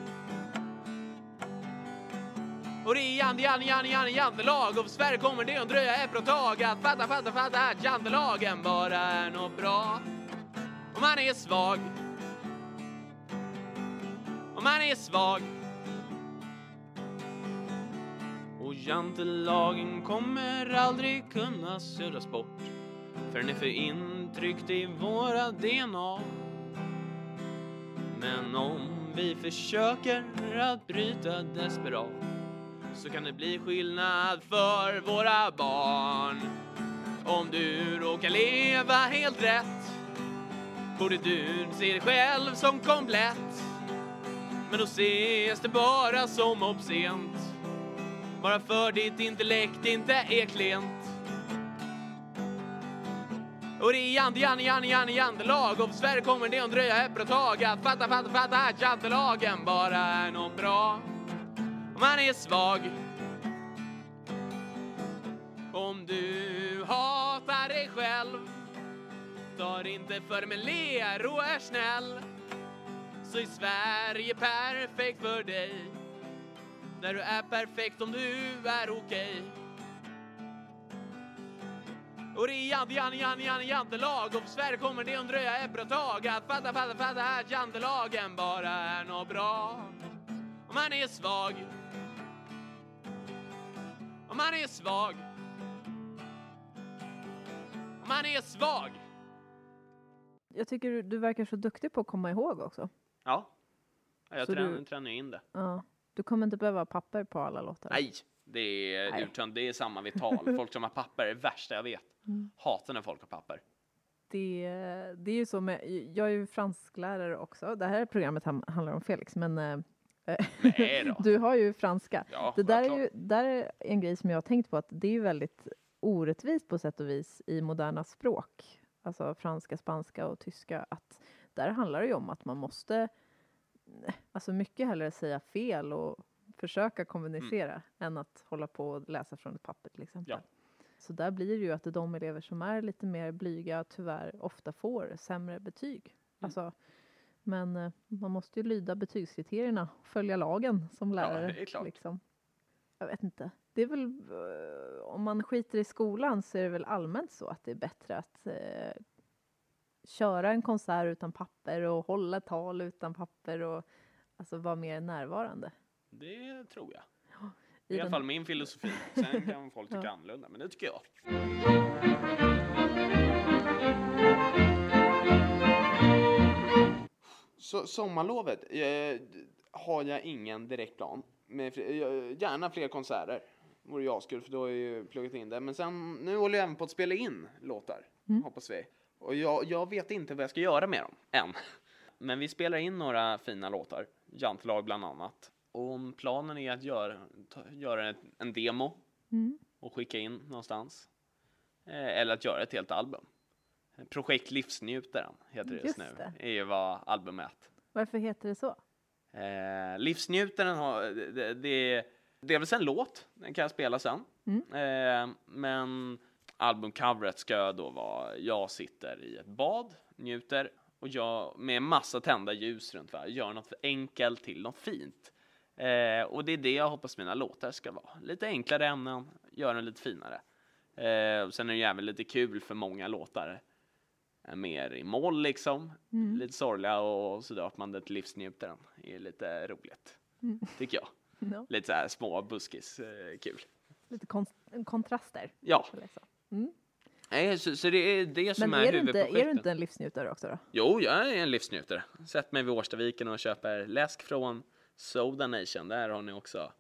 Och det är Jan, Jan, Jan, Jan, jantelag och för Sverige kommer det att dröja ett bra tag att fatta, fatta, fatta att jantelagen bara är något bra om man är svag. Om man är svag. Och jantelagen kommer aldrig kunna suddas bort för den är för intryckt i våra DNA. Men om vi försöker att bryta desperat så kan det bli skillnad för våra barn. Om du råkar leva helt rätt borde du se dig själv som komplett. Men då ses det bara som obscent bara för ditt intellekt inte är klent. Och det är jante, janne, janne, janne, jantelag och för Sverige kommer det att dröja ett bra tag att fatta, fatta, fatta att jantelagen bara är något bra om man är svag. Om du hatar dig själv Tar inte för men ler och är snäll. Så är Sverige perfekt för dig. Där du är perfekt om du är okej. Och det är jant, jante, jante, jante, jantelag och för Sverige kommer det att dröja ett bra tag att fatta, fatta, fatta att jantelagen bara är nåt bra. Om man är svag. Om man är svag. Om man är svag. Jag tycker du, du verkar så duktig på att komma ihåg också. Ja. Jag Så tränar, du- tränar in det. Ja. Du kommer inte behöva papper på alla låtar. Nej, det är Nej. uttömt. Det är samma vid tal. Folk som har papper är det värsta jag vet. Mm. Hatar när folk har papper. Det, det är ju så med, jag är ju fransklärare också. Det här programmet handlar om Felix, men eh, Nej då. du har ju franska. Ja, Det där är ju där är en grej som jag har tänkt på att det är väldigt orättvist på sätt och vis i moderna språk. Alltså franska, spanska och tyska. Att där handlar det ju om att man måste alltså mycket hellre säga fel och försöka kommunicera än att hålla på och läsa från ett papper till exempel. Ja. Så där blir det ju att de elever som är lite mer blyga tyvärr ofta får sämre betyg. Alltså, men eh, man måste ju lyda betygskriterierna, följa lagen som lärare. det är klart. Liksom. Jag vet inte. Det är väl, eh, om man skiter i skolan så är det väl allmänt så att det är bättre att eh, köra en konsert utan papper och hålla tal utan papper och alltså vara mer närvarande. Det tror jag. I I alla fall min filosofi. Sen kan folk tycka Ja. annorlunda, men det tycker jag. Så sommarlovet eh, har jag ingen direktplan. Med, fl- eh, gärna fler konserter. Vore jag skulle för då har jag ju pluggat in det. Men sen, nu håller jag även på att spela in låtar. Hoppas vi. Och jag, jag vet inte vad jag ska göra med dem, än. Men vi spelar in några fina låtar. Jantelag bland annat. Och planen är att göra, ta, göra en demo Mm. och skicka in någonstans. Eh, eller att göra ett helt album. Projekt Livsnjutaren heter det just, Just nu. det. är ju vad albumet. Varför heter det så? Eh, Livsnjutaren har, det, det, är väl en låt, den kan jag spela sen. Eh, men albumcoveret ska då vara, jag sitter i ett bad, njuter och jag med massa tända ljus runt varje, gör något enkelt till något fint. Eh, och det är det jag hoppas mina låtar ska vara. Lite enklare ämnen, göra den lite finare. Eh, sen är det ju även lite kul för många låtar mer i moll liksom. Lite sorgliga och sådär att man det till livsnjutaren är lite roligt. Tycker jag. Ja. Lite så här små buskis, eh, kul. Lite kon- kontraster. Ja. Mm. Nej, så, så det är det som Men är, är huvudprojektet. är du inte en livsnjutare också då? Jo, jag är en livsnjutare. Sätt mig vid Årstaviken och köper läsk från Soda Nation. Där har ni också.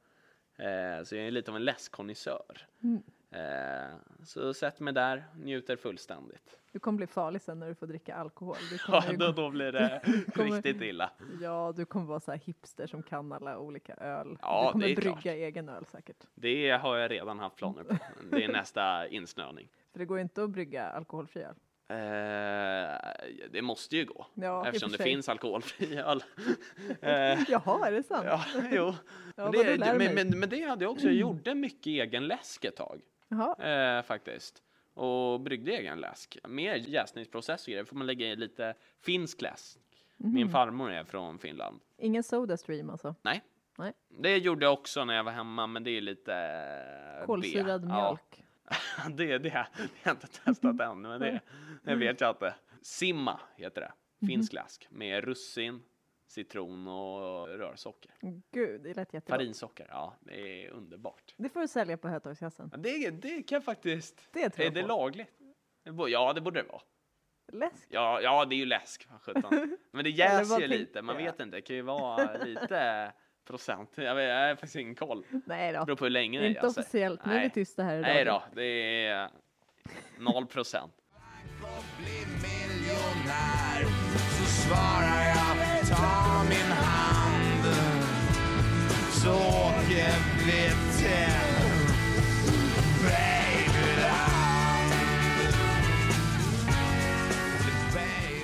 Eh, så jag är lite av en läskkonnässör. Mm. Eh, så sätt mig där, njuter fullständigt. Du kommer bli farlig sen när du får dricka alkohol. Ja, då, då blir det kommer- riktigt illa. Ja, du kommer vara så här hipster som kan alla olika öl. Ja, du kommer det är brygga klart. egen öl säkert. Det har jag redan haft planer på. Det är nästa insnöning. För det går inte att brygga alkoholfri öl. Eh, det måste ju gå. Ja, eftersom det finns alkoholfri öl. eh, Jaha, är det sant? ja, jo. Ja, men, det, men, men, men det hade jag också. Jag gjorde mycket egen läsk ett tag. Eh, faktiskt. Och bryggde egen läsk. Med jäsningsprocess och grejer får man lägga i lite finsk läsk. Mhm. Min farmor är från Finland. Ingen Sodastream alltså? Nej. Nej. Det gjorde jag också när jag var hemma, men det är lite... eh, Kolsyrad B. mjölk? Ja, det, det har jag inte testat än, men det, det vet jag inte. Simma heter det. Mhm. Finsk läsk med russin, citron och rörsocker. Gud, det lät jättegott. Farinsocker, ja, det är underbart. Det får du sälja på Hötorgskassan. Ja, Det, det kan faktiskt... Det tror är jag det på. lagligt? Ja, det borde det vara. Läsk? Ja, ja det är ju läsk, sjutton. Men det jäser ju lite, man vet inte. Det kan ju vara lite procent. Jag, vet, jag har faktiskt ingen koll. Nej då. Beror på hur länge det Inte jäser. officiellt. Nu är vi Nej. tysta här idag. Nej då, det är noll procent ta min hand. Så åker vi till Babyland Babyland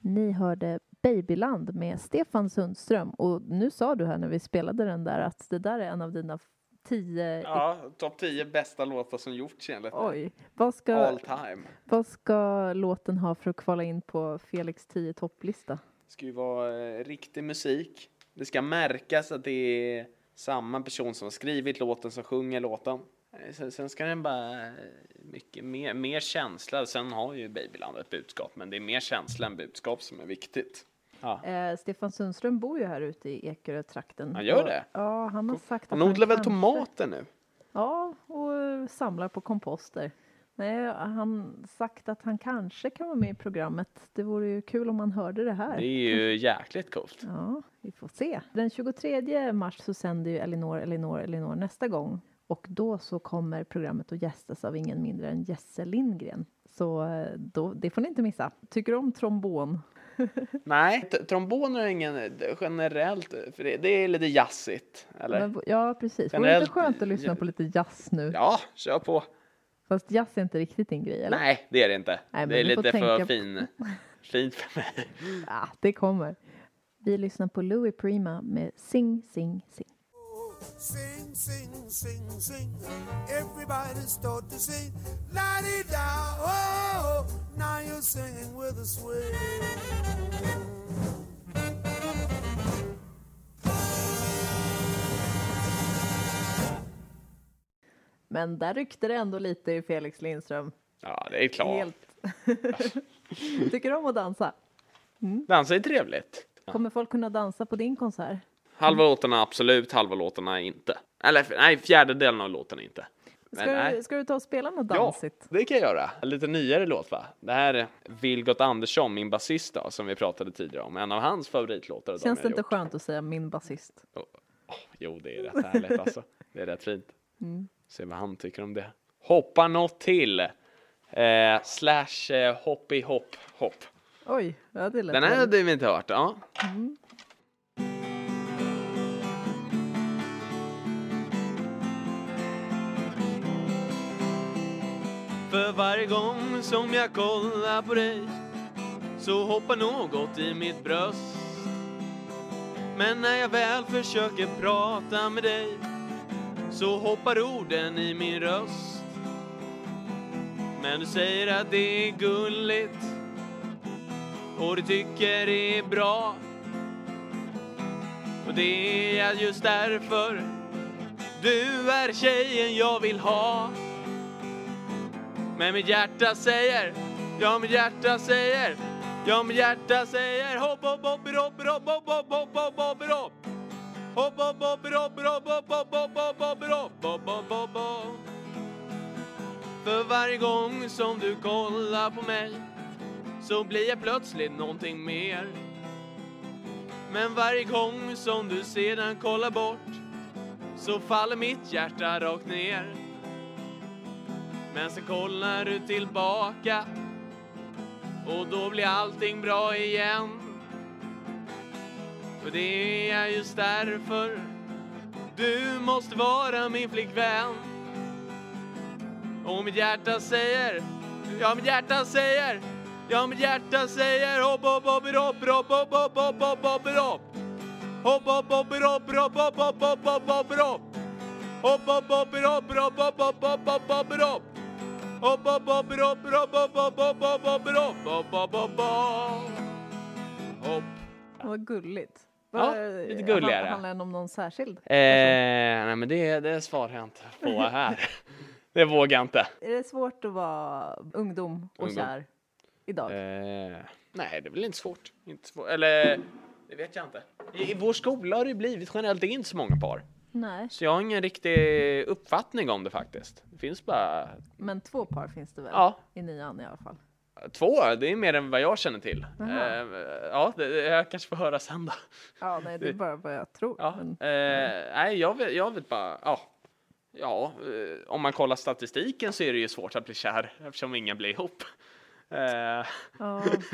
Ni hörde Babyland med Stefan Sundström. Och nu sa du här när vi spelade den där att det där är en av dina 10. i- Ja, topp 10 bästa låtar som gjorts enligt. Oj, vad ska, All time. vad ska låten ha för att kvala in på Felix 10 topplista? Det ska ju vara eh, riktig musik. Det ska märkas att det är samma person som har skrivit låten som sjunger låten. Eh, Sen, sen ska den bara eh, mycket mer, mer känsla. Sen har ju Babyland ett budskap, men det är mer känsla än budskap som är viktigt. Ja. Eh, Stefan Sundström bor ju här ute i Ekerö-trakten. Han gör Och- det? Ja, han har sagt att Han odlar väl kanske- tomater nu? Ja, och samlar på komposter. Nej, han sagt att han kanske kan vara med i programmet. Det vore ju kul om man hörde det här. Det är ju jäkligt coolt. Ja, vi får se. Den 23 mars så sänder ju Elinor, Elinor, Elinor nästa gång. Och då så kommer programmet att gästas av ingen mindre än Jesse Lindgren. Så eh, då, det får ni inte missa. Tycker du om trombon? Nej, tromboner är ingen generellt, för det, det är lite jazzigt, eller? Men, ja, precis. Vore det Generellt- inte skönt att lyssna på lite jazz nu? Ja, kör på. Fast jazz är inte riktigt din grej, eller? Nej, det är det inte. Nej, det är lite för på- fin, fint för mig. Ja, det kommer. Vi lyssnar på Louis Prima med Sing, sing, sing. Sing, sing, sing, sing. Everybody start to sing. La di da, oh, now you're singing with a swing. Men där ryckte det ändå lite i Felix Lindström. Ja, det är klart. Helt. Tycker du om att dansa? Dansa är trevligt. Kommer folk kunna dansa på din konsert? Halva låtarna absolut, halva låtarna inte. Eller nej, fjärdedelen av låtarna inte. Men Ska, du, ska du ta och spela något Ja, dansigt? det kan jag göra. En lite nyare låt va? Det här är Vilgot Andersson, min basist då, som vi pratade tidigare om. En av hans favoritlåtar. Känns det inte gjort. skönt att säga min basist? Jo, det är rätt härligt alltså. Det är rätt fint. Mm. Se vad han tycker om det. Hoppa något till. Eh, slash eh, hopp i hopp hopp. Oj, ja, det lät Den här hade vi inte hört. Ja. För varje gång som jag kollar på dig så hoppar något i mitt bröst. Men när jag väl försöker prata med dig så hoppar orden i min röst. Men du säger att det är gulligt och du tycker det är bra. Och det är just därför du är tjejen jag vill ha. Men mitt hjärta säger, ja mitt hjärta säger, ja mitt hjärta säger hopp hopp hopp hopp hopp hopp hopp hopp hopp hopp hopp Hopp hopp hopp hopp hopp hopp hopp hopp hopp hopp hopp hopp hopp hopp hopp För varje gång som du kollar på mig så blir jag plötsligt någonting mer Men varje gång som du sedan kollar bort så faller mitt hjärta rakt ner men sen kollar du tillbaka och då blir allting bra igen. För det är just därför du måste vara min flickvän. Och mitt hjärta säger, ja mitt hjärta säger, ja mitt hjärta säger hopp hopp hopp hopp hopp hopp hopp hopp hopp hopp hopp Hopp hopp hopp hopp hopp hopp hopp hopp hopp hopp hopp Hopp hopp hopp hopp hopp hopp hopp hopp Hopp. Vad gulligt. Ja, lite gulligare. Handlar den om någon särskild? Eh, nej, men det, det svarar jag inte på här. det vågar jag inte. Är det svårt att vara ungdom och ungdom. kär idag? Eh, nej, det är väl inte svårt. Inte svårt. Eller, det vet jag inte. I, I vår skola har det blivit generellt, det är inte så många par. Nej, Så jag har ingen riktig uppfattning om det faktiskt. Det finns bara men två par finns det väl? Ja. I nian i alla fall. två, det är mer än vad jag känner till. Eh, ja, det, jag kanske får höra sen då. Ja, nej, det är bara vad jag tror. Ja, Men, eh, nej, jag vet, jag vet bara, ja. Ja, eh, om man kollar statistiken så är det ju svårt att bli kär eftersom ingen blir ihop. Ja,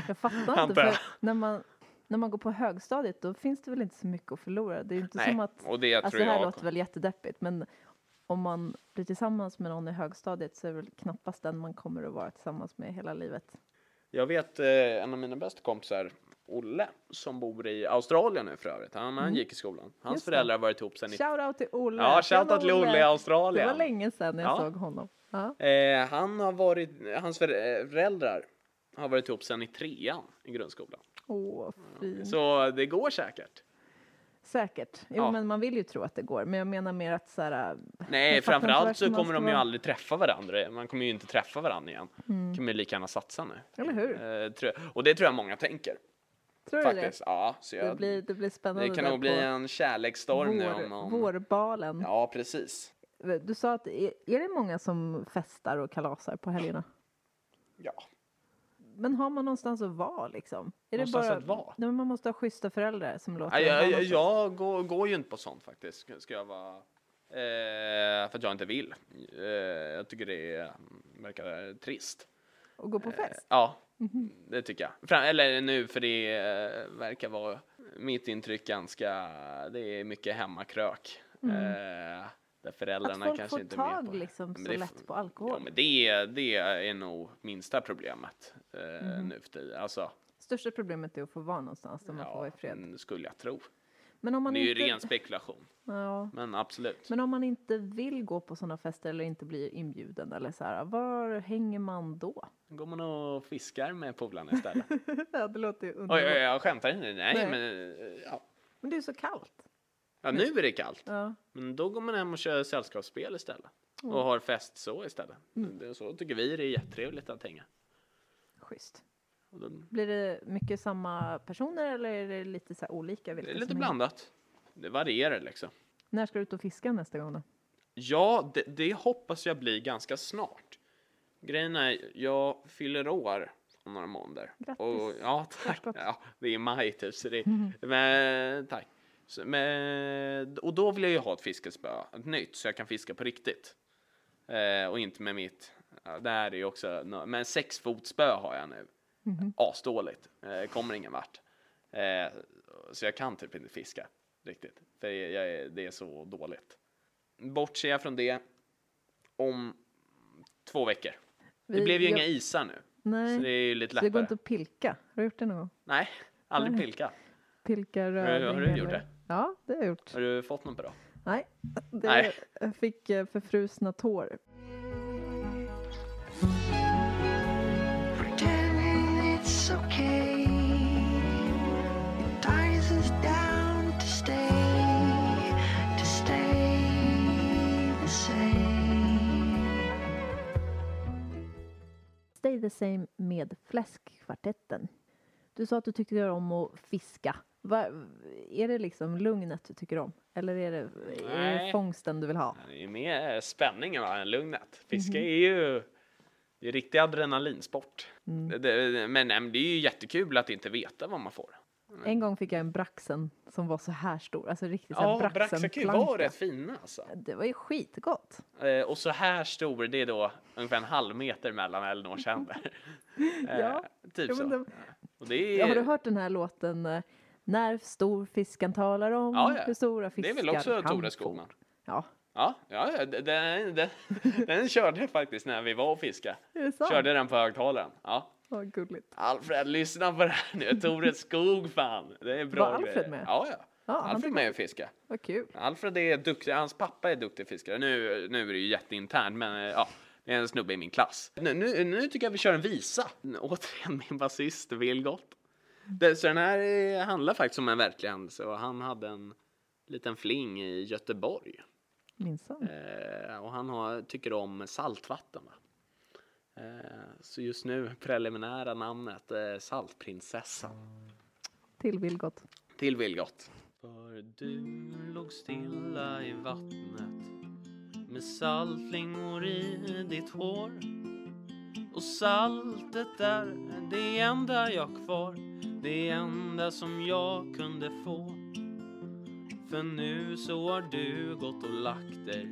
jag fattar inte. För när, man, när man går på högstadiet då finns det väl inte så mycket att förlora. Det är inte nej, som att och det Alltså tror det här jag. låter väl jättedeppigt men om man blir tillsammans med någon i högstadiet så är det väl knappast den man kommer att vara tillsammans med hela livet. Jag vet eh, en av mina bästa kompisar, Olle som bor i Australien nu för övrigt. Han, han gick i skolan. Hans Mm. Just det. föräldrar har varit ihop sedan i... Shoutout till Olle. Ja, shoutout till Olle i Det Australien. var länge sedan jag Ja. såg honom. Ja. Eh, han har varit, hans föräldrar har varit ihop sedan i trean i grundskolan. Åh, fint. Så det går säkert. Säkert. Jo, Ja. men man vill ju tro att det går. Men jag menar mer att så här... Nej, fattar inte framförallt så kommer de ju vara- aldrig träffa varandra. Man kommer ju inte träffa varandra igen. kan man ju lika gärna satsa nu. Eller hur? Eh. Och det tror jag många tänker. Tror du Faktiskt. det? Ja, så Det jag, blir, det blir spännande det kan nog bli en kärleksstorm nu vår, om någon... vårbalen. Ja, precis. Du sa att är, är det många som festar och kalasar på helgerna? Ja. Men har man någonstans att vara liksom? Är Någonstans det bara, att vara? Nej, man måste ha schyssta föräldrar som låter Nej, jag, jag, jag går, går ju inte på sånt faktiskt. Ska- jag vara... Eh, för att jag inte vill. Eh, jag tycker det är, verkar trist. Och gå på fest? Ja, Mhm. det tycker jag. Fram, eller nu, för det eh, verkar vara mitt intryck ganska, det är mycket hemmakrök. Eh, där föräldrarna Mm. Att folk kanske får inte tag på. liksom så det lätt på alkohol? Ja, men det, det är nog minsta problemet eh, Mhm. nu för tiden. Alltså, Största problemet är att få vara någonstans där man får ja, vara i fred. mm, skulle jag tro. Men om man Det är ju inte... ren spekulation, Ja. men absolut. Men om man inte vill gå på sådana fester eller inte blir inbjuden eller så här, var hänger man då? Går man och fiskar med polarna istället? ja, det låter ju oj, underbart. oj, jag skämtar inte. Nej, Nej. men eh, ja. Men det är så kallt. Ja, nu är det kallt. Ja. Men då går man hem och kör sällskapsspel istället. Mm. Och har fest så istället. Det, så tycker vi det är jättetrevligt att hänga. Schysst. Då, Blir det mycket samma personer eller är det lite så olika? det är lite blandat. Det varierar liksom. När ska du ut och fiska nästa gång då? Ja, det, det hoppas jag blir ganska snart. Grejen är, jag fyller år om några månader. Grattis. Och, ja, tack. Ja, det är maj typ, så det, men, tack. Så, men, och då vill jag ju ha ett fiskespö, ett nytt, så jag kan fiska på riktigt. Eh, och inte med mitt, ja, det här är ju också, men sexfotspö har jag nu. Asdåligt, eh, kommer ingen vart. Eh, så jag kan typ inte fiska riktigt, för jag, jag, det är så dåligt. Bortser jag från det om två veckor. Det Vi- blev ju jag- inga isar nu, Nej, så det är ju lite så det går lättare. inte att pilka? Har du gjort det någon gång? Nej, aldrig Nej. pilka. Pilka röding? har du gjort det? Ja, det har jag gjort. Har du fått något bra? Nej, det Nej. jag fick eh, förfrusna tår. Stay the same med Fläskkvartetten. Du sa att du tyckte om att fiska. Va, är det liksom lugnet du tycker om? Eller är det, är det fångsten du vill ha? Det är mer spänningen va, än lugnet. Fiske Mhm. är ju det är riktig adrenalinsport. Mm. Det, det, men, nej, det är ju jättekul att inte veta vad man får. En gång fick jag en braxen som var så här stor. Alltså riktigt så här Ja, braxenplanka. var rätt fina alltså. Det var ju skitgott. Eh, och så här stor, det är då ungefär en halv meter mellan Elinors händer. Eh, Ja. Typ Ja, så. det- Och det är, Har du hört den här låten eh, När stor fisken talar om Ja, ja. hur stora det fiskar är väl också Tore? Skogman? Ja, Ja, ja, den, den, den, körde jag faktiskt när vi var och fiskade. det? Körde den på högtalaren. Ja. Vad gulligt. Alfred, lyssna på det här nu. Tore Skog, fan. Det är bra Var Alfred grejer. med? Ja, ja. Han Alfred är med och fiska. Vad kul. Alfred är duktig, hans pappa är duktig fiskare. Nu, nu är det ju jätteinternt, men eh, ja, det är en snubbe i min klass. Nu, nu, nu tycker jag vi kör en visa. Återigen min basist Vilgot. Det, så den här eh, handlar faktiskt om en verklig händelse och han hade en liten fling i Göteborg. Minsann. Eh, och han har, tycker om saltvatten. Va? Eh, så just nu preliminära namnet eh, Saltprinsessan. Till Vilgot. Till Vilgot. För du låg stilla i vattnet med saltflingor i ditt hår. Och saltet är det enda jag kvar, det enda som jag kunde få. För nu så har du gått och lagt dig.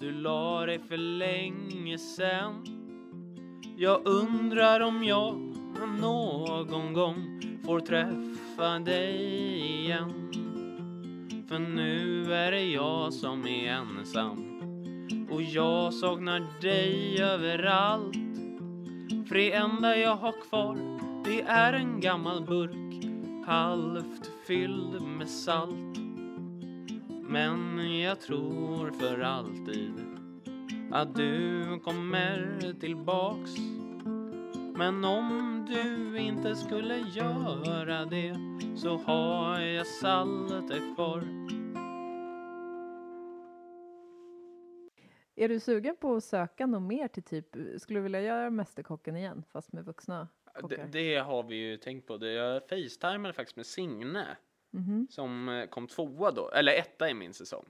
Du la dig för länge sen. Jag undrar om jag någon gång får träffa dig igen. För nu är det jag som är ensam och jag saknar dig överallt. För det enda jag har kvar det är en gammal burk halvt fylld med salt. Men jag tror för alltid att du kommer tillbaks. Men om du inte skulle göra det så har jag saltet kvar. Är du sugen på att söka något mer till typ, skulle du vilja göra Mästerkocken igen fast med vuxna det, det har vi ju tänkt på. Det jag facetimade faktiskt med Signe Mhm, som eh, kom tvåa då, eller etta i min säsong.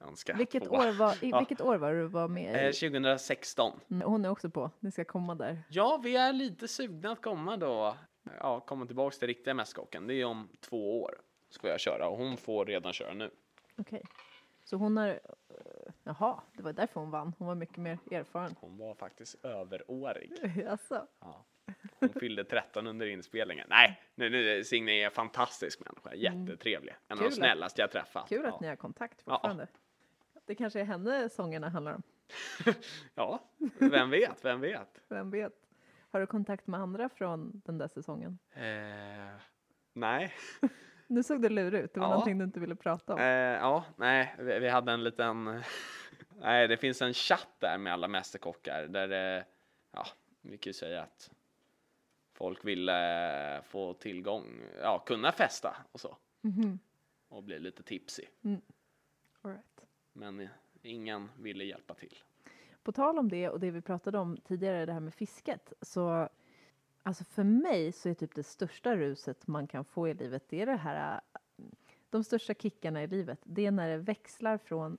Önskar Vilket, år var, i Ja. vilket år var du var med Eh, i? 2016. Mm, Hon är också på, ni ska komma där. Ja, vi är lite sugna att komma då. Ja, komma tillbaks till riktiga Mästerkocken. Det är om två år ska jag köra och hon får redan köra nu. Okej. Så hon har, eh, jaha, det var därför hon vann. Hon var mycket mer erfaren. Hon var faktiskt överårig. Alltså, Hon fyllde 13 under inspelningen. Nej, nu, nu Signe är en fantastisk människa. Jättetrevlig. En av de snällaste jag träffat. kul ja. att ni har kontakt Ja. fortfarande. Det kanske är henne sångerna handlar om. Ja, vem vet, vem vet. Vem vet? Har du kontakt med andra från den där säsongen? Eh, nej. Nu såg du lurig ut. Det var Ja. någonting du inte ville prata om. Eh, ja, nej, vi, vi hade en liten... nej, det finns en chatt där med alla mästerkockar där det, ja, vi kan ju säga att folk ville få tillgång, ja, kunna festa och så. Mhm. Och bli lite tipsy. All right. Men eh, ingen ville hjälpa till. På tal om det och det vi pratade om tidigare, det här med fisket, så alltså för mig så är typ det största ruset man kan få i livet, det är det här, äh, de största kickarna i livet, det är när det växlar från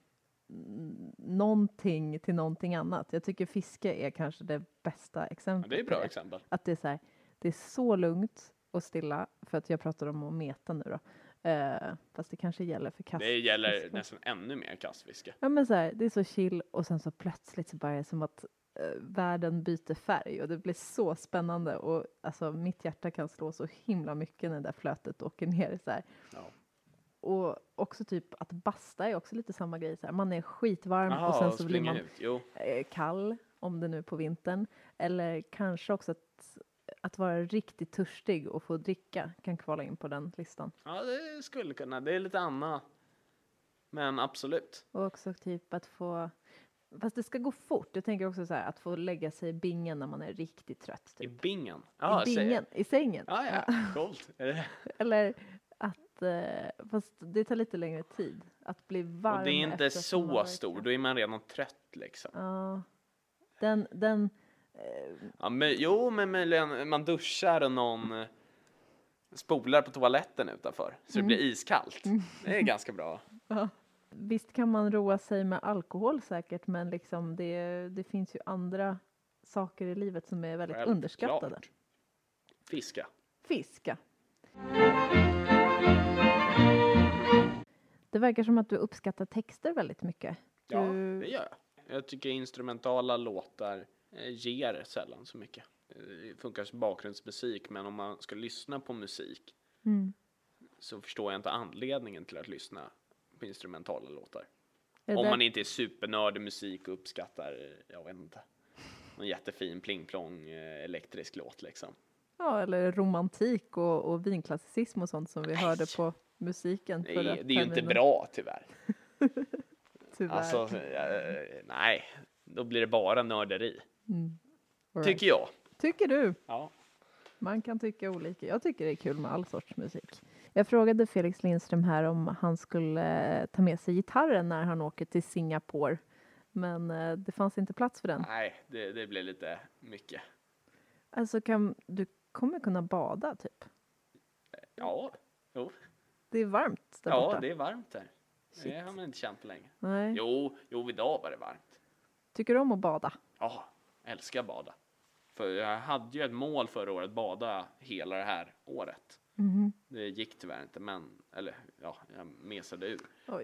mm, någonting till någonting annat. Jag tycker fiske är kanske det bästa Ja, exemplet. det är ett bra exempel. Att det är så här, det är så lugnt och stilla, för att jag pratar om att meta nu då. Eh, fast det kanske gäller för kast. Det gäller nästan ännu mer kastfiske. Ja men så här, det är så chill och sen så plötsligt så bara är det som att eh, världen byter färg och det blir så spännande och alltså mitt hjärta kan slå så himla mycket när det där flötet åker ner så. Ja. Och också typ att basta är också lite samma grej så här. Man är skitvarm Jaha, och sen och så blir man eh, kall om det nu är på vintern eller kanske också att att vara riktigt törstig och få dricka kan kvala in på den listan. ja, det skulle kunna. Det är lite annat. Men absolut. Och också typ att få, fast det ska gå fort. Jag tänker också så här att få lägga sig i bingen när man är riktigt trött. I Typ. bingen. I Ja, säger- bingen, i sängen. Ja, ja, coolt. Eller att, eh, fast det tar lite längre tid. Att bli varm Och det är inte så stor, då är man redan trött liksom. Ja. Den, den, Ja, men, jo, men möjligen man duschar och någon eh, spolar på toaletten utanför så det blir iskallt. Det är ganska bra. visst kan man roa sig med alkohol säkert, men liksom det, det finns ju andra saker i livet som är väldigt underskattade. Självklart. Fiska. Fiska. Det verkar som att du uppskattar texter väldigt mycket. Ja, Du- det gör jag. Jag tycker instrumentala låtar ger sällan så mycket. Eh, Det funkar som bakgrundsmusik, men om man ska lyssna på musik Mm. så förstår jag inte anledningen till att lyssna på instrumentala låtar. Om man inte är supernördig musik och uppskattar, eh, jag vet inte, någon jättefin pling-plong eh, elektrisk låt liksom. Ja, eller romantik och, och vinklassicism och sånt som vi hörde på musiken är, det är ju inte bra tyvärr. Tyvärr. Alltså, eh, nej, då blir det bara nörderi. Right. Tycker jag. Tycker du? Ja. Man kan tycka olika. Jag tycker det är kul med all sorts musik. Jag frågade Felix Lindström här om han skulle eh, ta med sig gitarren när han åker till Singapore. Men eh, det fanns inte plats för den. Nej, det, det blir lite mycket. Alltså kan, du kommer kunna bada typ. Ja, jo. Det är varmt där ja borta. det är varmt här. Det Shit. har man inte känt på länge. Nej. Jo, jo, idag var det varmt. Tycker du om att bada? Ja, älskar bada. För jag hade ju ett mål förra året, bada hela det här året. Mhm. Det gick tyvärr inte, men, eller ja, jag mesade ur.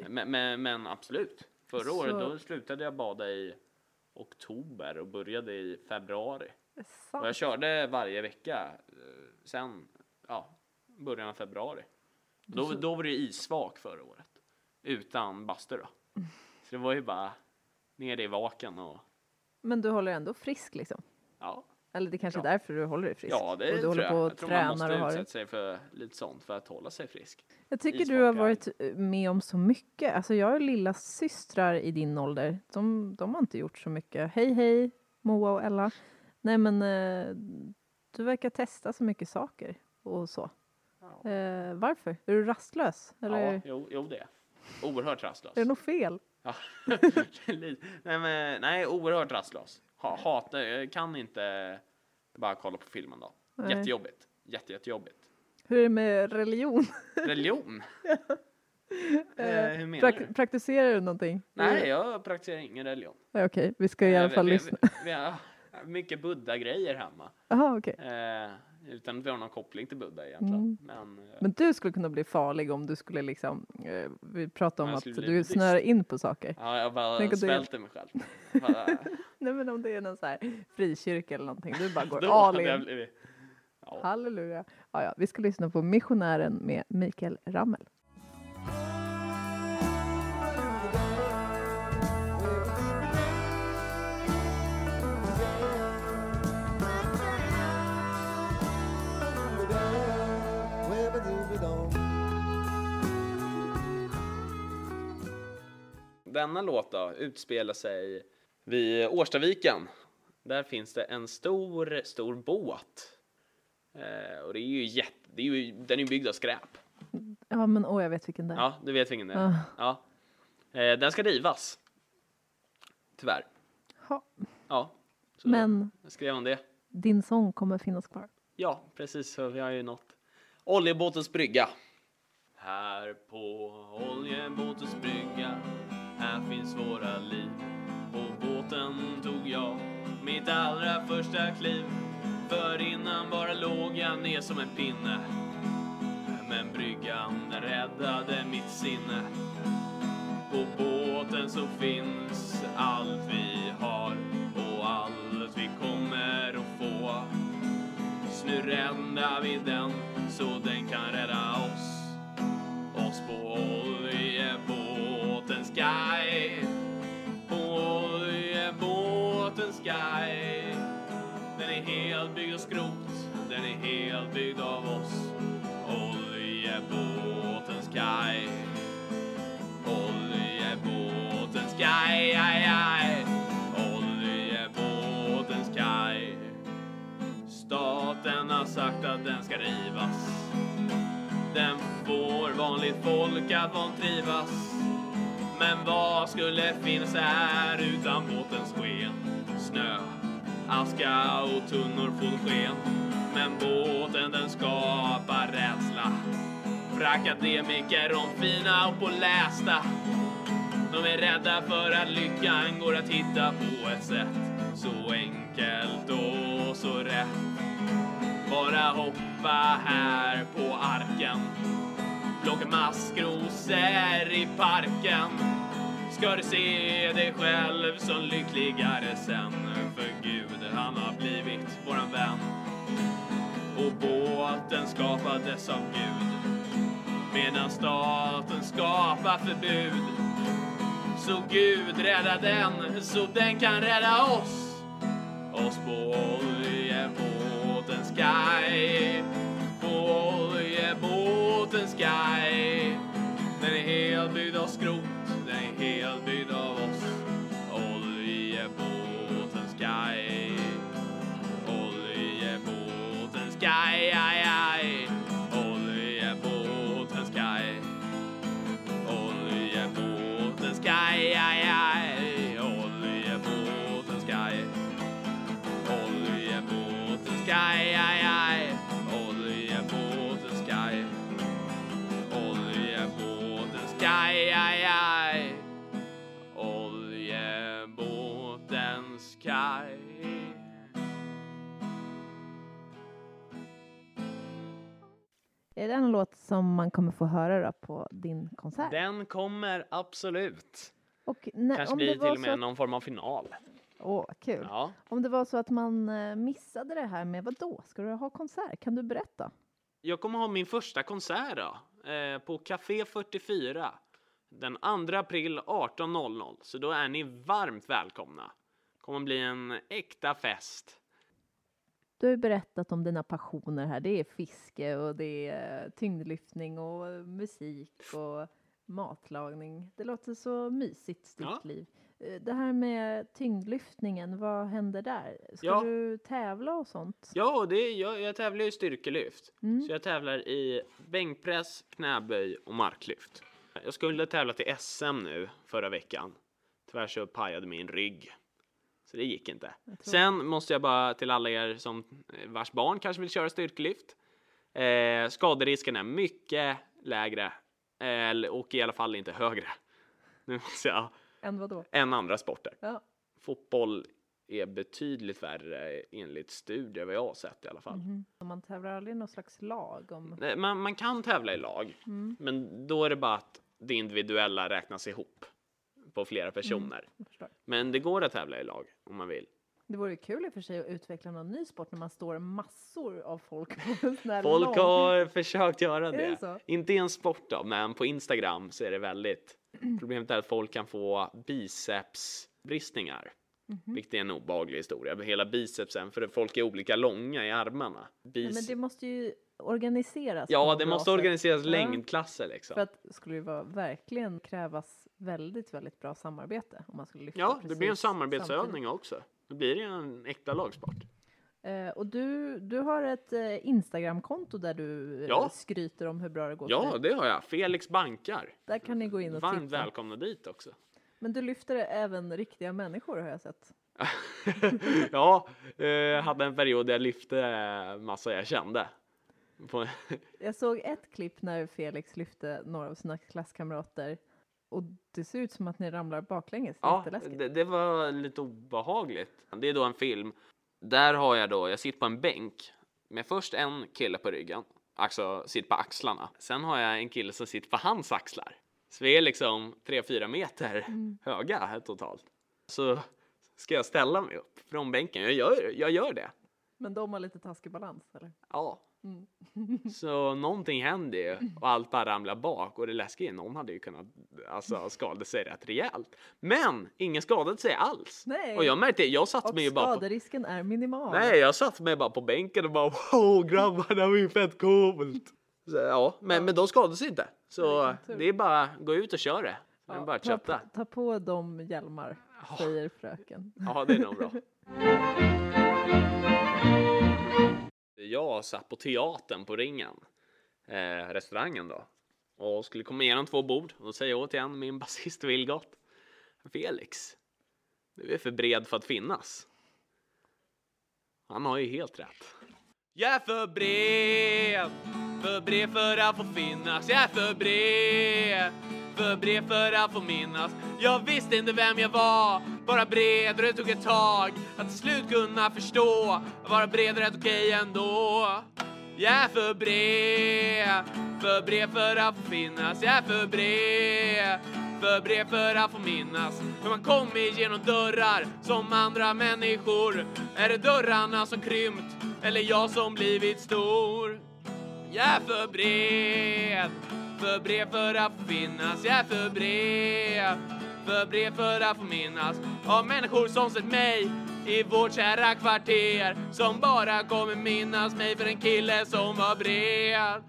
Men, men, men absolut. Förra Så- året då slutade jag bada i oktober och började i februari. Och jag körde varje vecka eh, sen ja, början av februari. Då, då var det isvak förra året. Utan bastu då. Så det var ju bara ner i vaken och Men du håller ändå frisk liksom? ja, Eller det kanske är därför du håller dig frisk. Ja, det och du tror håller jag. på jag och tror man måste har utsätta det. sig för lite sånt för att hålla sig frisk. Jag tycker du har varit eh, med om så mycket. Alltså jag har lilla systrar i din ålder. De, de har inte gjort så mycket. Hej hej Moa och Ella. Nej men eh, du verkar testa så mycket saker och så. Ja. Eh, varför? Är du rastlös? Eller Ja, jo, jo det. Oerhört rastlös. är det något fel? Ja. Nej, men, nej, oerhört rastlös. Ha, hatar, jag kan inte bara kolla på filmen då. Nej. Jättejobbigt. Jätte, jättejobbigt. Hur är det med religion? Religion? eh, hur menar Prak- du? praktiserar du någonting? Nej, jag praktiserar ingen religion. Okej, vi ska i alla Eh, fall vi, lyssna. Vi, vi har mycket buddha-grejer hemma. Jaha, okej. Eh, utan att vi har någon koppling till buddha egentligen. Mm. Men, eh, Men du skulle kunna bli farlig om du skulle liksom, eh, vi pratar om att du snöar in på saker. ja, jag bara Tänk att du- svälter mig själv. Bara, Nej men om det är någon så här frikyrka eller någonting, du bara går all in. Ja. Halleluja. Ja, ja, vi ska lyssna på Missionären med Mikael Rammel. Denna låt då utspelar sig vid Årstaviken. Där finns det en stor, stor båt. Eh, och det är ju jätte, det är ju, den är ju byggd av skräp. Ja men åh, jag vet vilken det är. Ja, du vet vilken det är. Ah. Ja. Eh, den ska rivas. Tyvärr. Ja, Ja. Så men skrev om det. din sång kommer finnas kvar. Ja, precis. Så vi har ju nått oljebåtens brygga. Här på oljebåtens brygga, här finns våra liv. På båten tog jag mitt allra första kliv. För innan bara låg jag ner som en pinne. Men bryggan den räddade mitt sinne. På båten så finns allt vi har och allt vi kommer att få. Så nu räddar vi den så den kan rädda oss. Oss på Sky. På oljebåten Sky. Den är helt byggd av skrot. Den är helt byggd av oss. Oljebåten Sky. Oljebåten Sky. Aj, aj. Oljebåten Sky. Staten har sagt att den ska rivas. Den får vanligt folk att vantrivas. Men vad skulle finnas här utan båtens sken? Snö, aska och tunnor fotogen. Men båten den skapar rädsla. För akademiker, de fina och pålästa. De är rädda för att lyckan går att hitta på ett sätt så enkelt och så rätt. Bara hoppa här på arken. Plocka maskrosor i parken. Ska du se dig själv som lyckligare sen. För Gud, han har blivit våran vän. Och båten skapades av Gud. Medan staten skapar förbud. Så Gud rädda den, så den kan rädda oss. Oss på oljebåtens kaj Sky. Den är helt byggd av skrot, den är helt byggd Sky. Är det en låt som man kommer få höra då på din konsert? Den kommer absolut. Och när, Kanske om blir det till och med att, någon form av final. Åh, kul. Ja. Om det var så att man eh, missade det här med vad då? Ska du ha konsert? Kan du berätta? Jag kommer ha min första konsert då, eh, på Café 44 den 2 april 18.00. Så då är ni varmt välkomna. Kommer bli en äkta fest. Du har ju berättat om dina passioner här. Det är fiske och det är tyngdlyftning och musik och matlagning. Det låter så mysigt, ditt Ja. liv. Eh, Det här med tyngdlyftningen, vad händer där? Ska Ja. du tävla och sånt? Ja, det är, jag, jag tävlar i styrkelyft. Mm. Så jag tävlar i bänkpress, knäböj och marklyft. Jag skulle tävla till SM nu förra veckan. Tyvärr så pajade min rygg. Så det gick inte. Sen måste jag bara till alla er som eh, vars barn kanske vill köra styrkelyft. Eh, skaderisken är mycket lägre. eh, och i alla fall inte högre. Nu måste jag, Än vad då? än andra sporter. Ja. Fotboll är betydligt värre enligt studier vad jag har sett i alla fall. Mhm. Man tävlar aldrig i någon slags lag om... Man, man kan tävla i lag, Mm. men då är det bara att det individuella räknas ihop på flera personer. Jag förstår. Men det går att tävla i lag om man vill. Det vore kul i och för sig att utveckla någon ny sport när man står massor av folk på en sån här Folk lång... har försökt göra det det. Inte i en sport då, men på Instagram så är det väldigt. Problemet är att folk kan få bicepsbristningar, Mhm. vilket är en obehaglig historia. Hela bicepsen, för folk är olika långa i armarna. Nej, Bis- men det måste ju organiseras. Ja, det måste organiseras längdklasser liksom. För att det skulle ju vara, verkligen krävas väldigt, väldigt bra samarbete om man skulle lyfta Ja, det blir en samarbetsövning också. Då blir det ju en äkta lagsport. samtidigt. Eh, och du, du har ett eh, Instagramkonto där du eh, Ja. skryter om hur bra det går Ja, för dig. det har jag. Felix Bankar. Där kan ni gå in och Varmt titta. välkomna dit också. Men du lyfter även riktiga människor har jag sett. ja, eh, jag hade en period där jag lyfte eh, massa jag kände. Jag såg ett klipp när Felix lyfte några av sina klasskamrater och det ser ut som att ni ramlar baklänges. ja, det, det var lite obehagligt. Det är då en film. Där har jag då, jag sitter på en bänk med först en kille på ryggen, alltså sitter på axlarna. Sen har jag en kille som sitter på hans axlar. Så vi är liksom 3-4 meter höga här totalt. Så ska jag ställa mig upp från bänken. Jag gör, jag gör det. Men de har lite taskig balans eller? Ja. Mm. Så någonting händer ju och allt bara ramlar bak och det läskiga är någon hade ju kunnat alltså, skada sig rätt rejält. Men ingen skadade sig alls. Nej. Och jag märkte, jag satte Och mig ju bara skaderisken är minimal. Nej, jag satte mig bara på bänken och bara wow grabbar det här var ju fett coolt. Så, ja, men, men de skadade sig inte. Så Nej, det är bara gå ut och kör det. Ja, bara ta, kötta. ta på dem hjälmar, säger fröken. Ja, det är nog bra. Jag satt på teatern på ringen, eh, restaurangen då, och skulle komma igenom två bord och då säger jag återigen, min basist Vilgot, Felix, du är för bred för att finnas. Han har ju helt rätt. Jag är för bred, för bred för att få finnas. Jag är för bred, för bred för att få minnas. Jag visste inte vem jag var, bara bred och det tog ett tag att till slut kunna förstå att vara bred är rätt okej ändå. Jag är för bred, för bred för att få finnas. Jag är för bred, för bred för att få minnas. Hur man kommer genom dörrar som andra människor. Är det dörrarna som krympt eller jag som blivit stor? Jag är för bred, för bred för att få finnas. Jag är för bred, för bred för att få minnas. Av människor som sett mig i vårt kära kvarter. Som bara kommer minnas mig för en kille som var bred.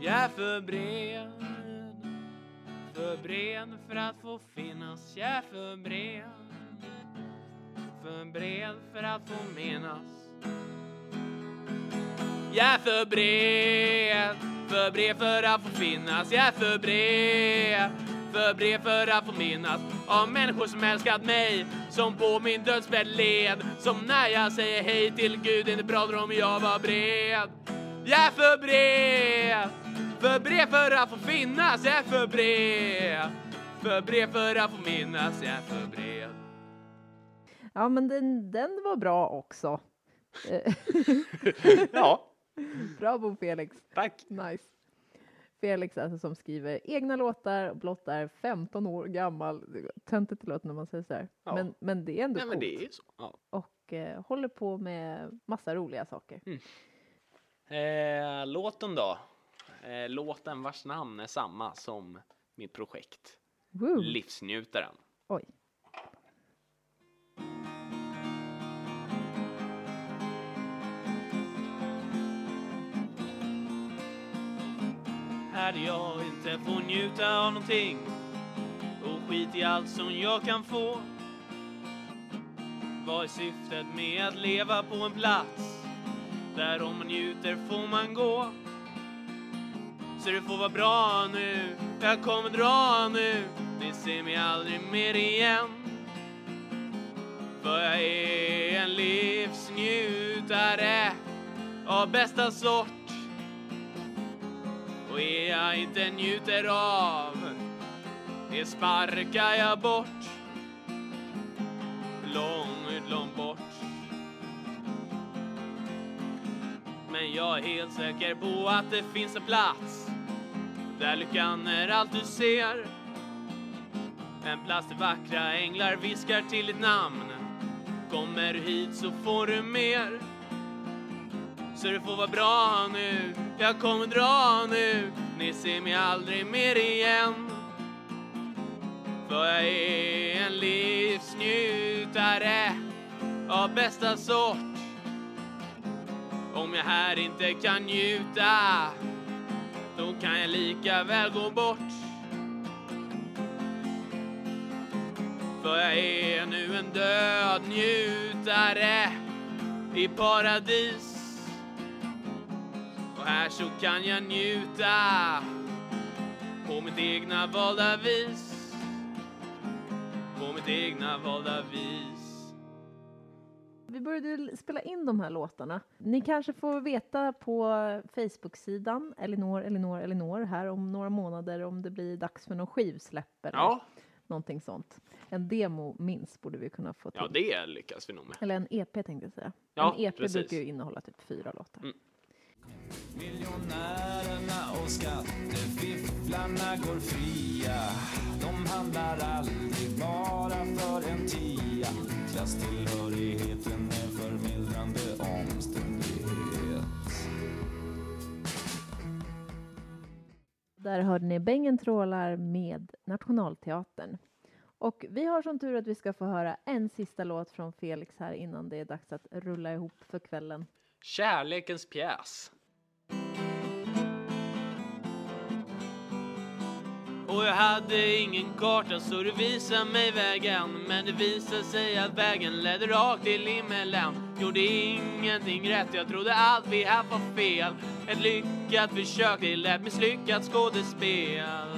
Jag är för bred, för bred för att få finnas. Jag är för bred, för bred för att få minnas. Jag är för bred, för bred för att få finnas. Jag är för bred, för bred för att få minnas av människor som älskat mig, som på min dödsbädd led. Som när jag säger hej till Gud, inte pratar om jag var bred. Jag är för bred, för bred för att få finnas. Jag är för bred, för bred för att få minnas. Jag är för bred. Ja, men den, den var bra också. Ja, Bravo Felix, tack. nice. Felix alltså som skriver egna låtar och blott är 15 år gammal. Töntigt det låter när man säger så här. Ja. Men, men det är ändå Nej, men coolt. det är så. Ja. Och eh, håller på med massa roliga saker. Eh, låten då? Eh, låten vars namn är samma som mitt projekt. Woo. Livsnjutaren. Oj. Här där jag inte får njuta av någonting och skit i allt som jag kan få. Vad är syftet med att leva på en plats där om man njuter får man gå? Så det får vara bra nu, jag kommer dra nu, ni ser mig aldrig mer igen. För jag är en livsnjutare av bästa sort. Och är jag inte njuter av, det sparkar jag bort. Långt, långt bort. Men jag är helt säker på att det finns en plats där lyckan är allt du ser. En plats där vackra änglar viskar till ditt namn. Kommer du hit så får du mer. Så det får vara bra nu, jag kommer dra nu. Ni ser mig aldrig mer igen. För jag är en livsnjutare av bästa sort. Om jag här inte kan njuta, då kan jag lika väl gå bort. För jag är nu en död njutare i paradis. Och här så kan jag njuta på mitt egna valda vis. På mitt egna valda vis. Vi började spela in de här låtarna. Ni kanske får veta på Facebook-sidan Elinor, Elinor, Elinor här om några månader om det blir dags för någon skivsläpp eller Ja, någonting sånt. En demo minst borde vi kunna få till. ja det lyckas vi nog med. Eller en EP tänkte jag säga. Ja, en EP precis. brukar ju innehålla typ fyra låtar. Mm. Miljonärerna och skattefifflarna går fria. De handlar aldrig bara för en tia. Klasstillhörigheten är förmildrande omständighet. Där hörde ni Bängen trålar med Nationalteatern. Och vi har som tur att vi ska få höra en sista låt från Felix här innan det är dags att rulla ihop för kvällen. Kärlekens pjäs. Och jag hade ingen karta så du visade mig vägen. Men det visade sig att vägen ledde rakt till himmelen. Gjorde ingenting rätt, jag trodde allt vi haft var fel. Ett lyckat försök till ett misslyckat skådespel.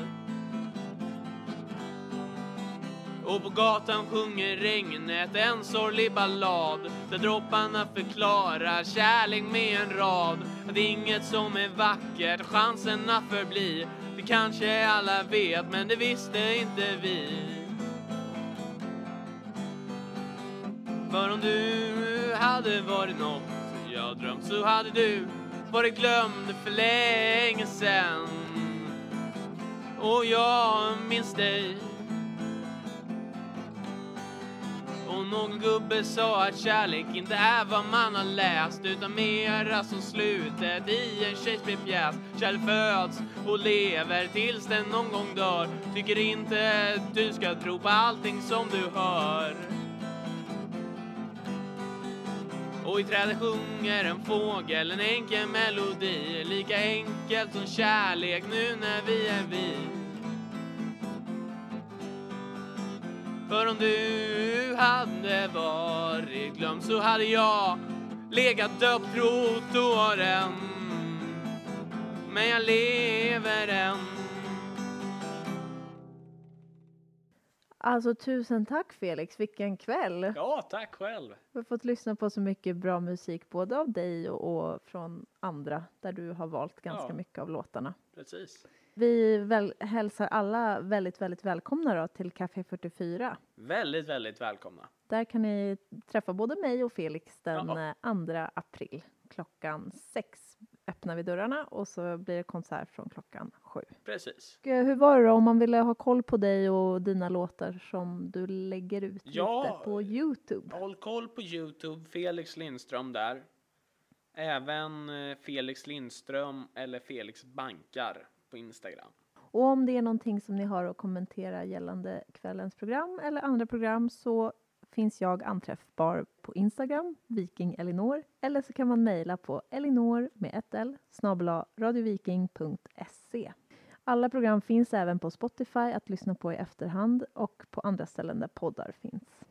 Och på gatan sjunger regnet en sorglig ballad Där dropparna förklarar kärlek med en rad. Att inget som är vackert, chansen att förbli Det kanske alla vet, men det visste inte vi. För om du hade varit något jag drömt så hade du varit glömd för länge sen Och jag minns dig. Och någon gubbe sa att kärlek inte är vad man har läst utan mera som slutet i en Shakespeare-pjäs. Kärlek föds och lever tills den någon gång dör. Tycker inte du ska tro på allting som du hör. Och i trädet sjunger en fågel en enkel melodi Lika enkelt som kärlek nu när vi är vi För om du hade varit glömd så hade jag legat död på trottoaren Men jag lever än Alltså tusen tack Felix, vilken kväll! Ja, tack själv. Vi har fått lyssna på så mycket bra musik både av dig och, och från andra där du har valt ganska Ja. mycket av låtarna. Precis. Vi väl, hälsar alla väldigt, väldigt välkomna då till Café 44. Väldigt, väldigt välkomna. Där kan ni träffa både mig och Felix den Ja. eh, 2 april. Klockan sex öppnar vi dörrarna och så blir det konsert från klockan sju. Precis. Och, eh, Hur var det då om man ville ha koll på dig och dina låtar som du lägger ut Ja. lite på Youtube? Håll koll på Youtube, Felix Lindström där. Även eh, Felix Lindström eller Felix Bankar på Instagram. Och om det är någonting som ni har att kommentera gällande kvällens program eller andra program så finns jag anträffbar på Instagram, Viking Elinor, eller så kan man mejla på elinor med ett L, snabel-a radioviking.se. Alla program finns även på Spotify att lyssna på i efterhand och på andra ställen där poddar finns.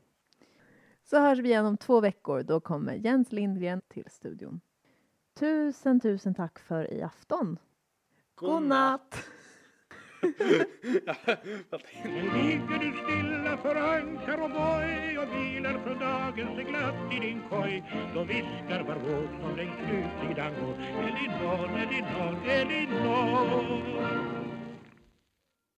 Så hörs vi igen om två veckor. Då kommer Jens Lindgren till studion. Tusen, tusen tack för i afton. God natt! Ligger du stilla för ankar och boj och vilar från dagen sig glatt i din koj. Då viskar var våg som längs utsidan går Elinor, Elinor, Elinor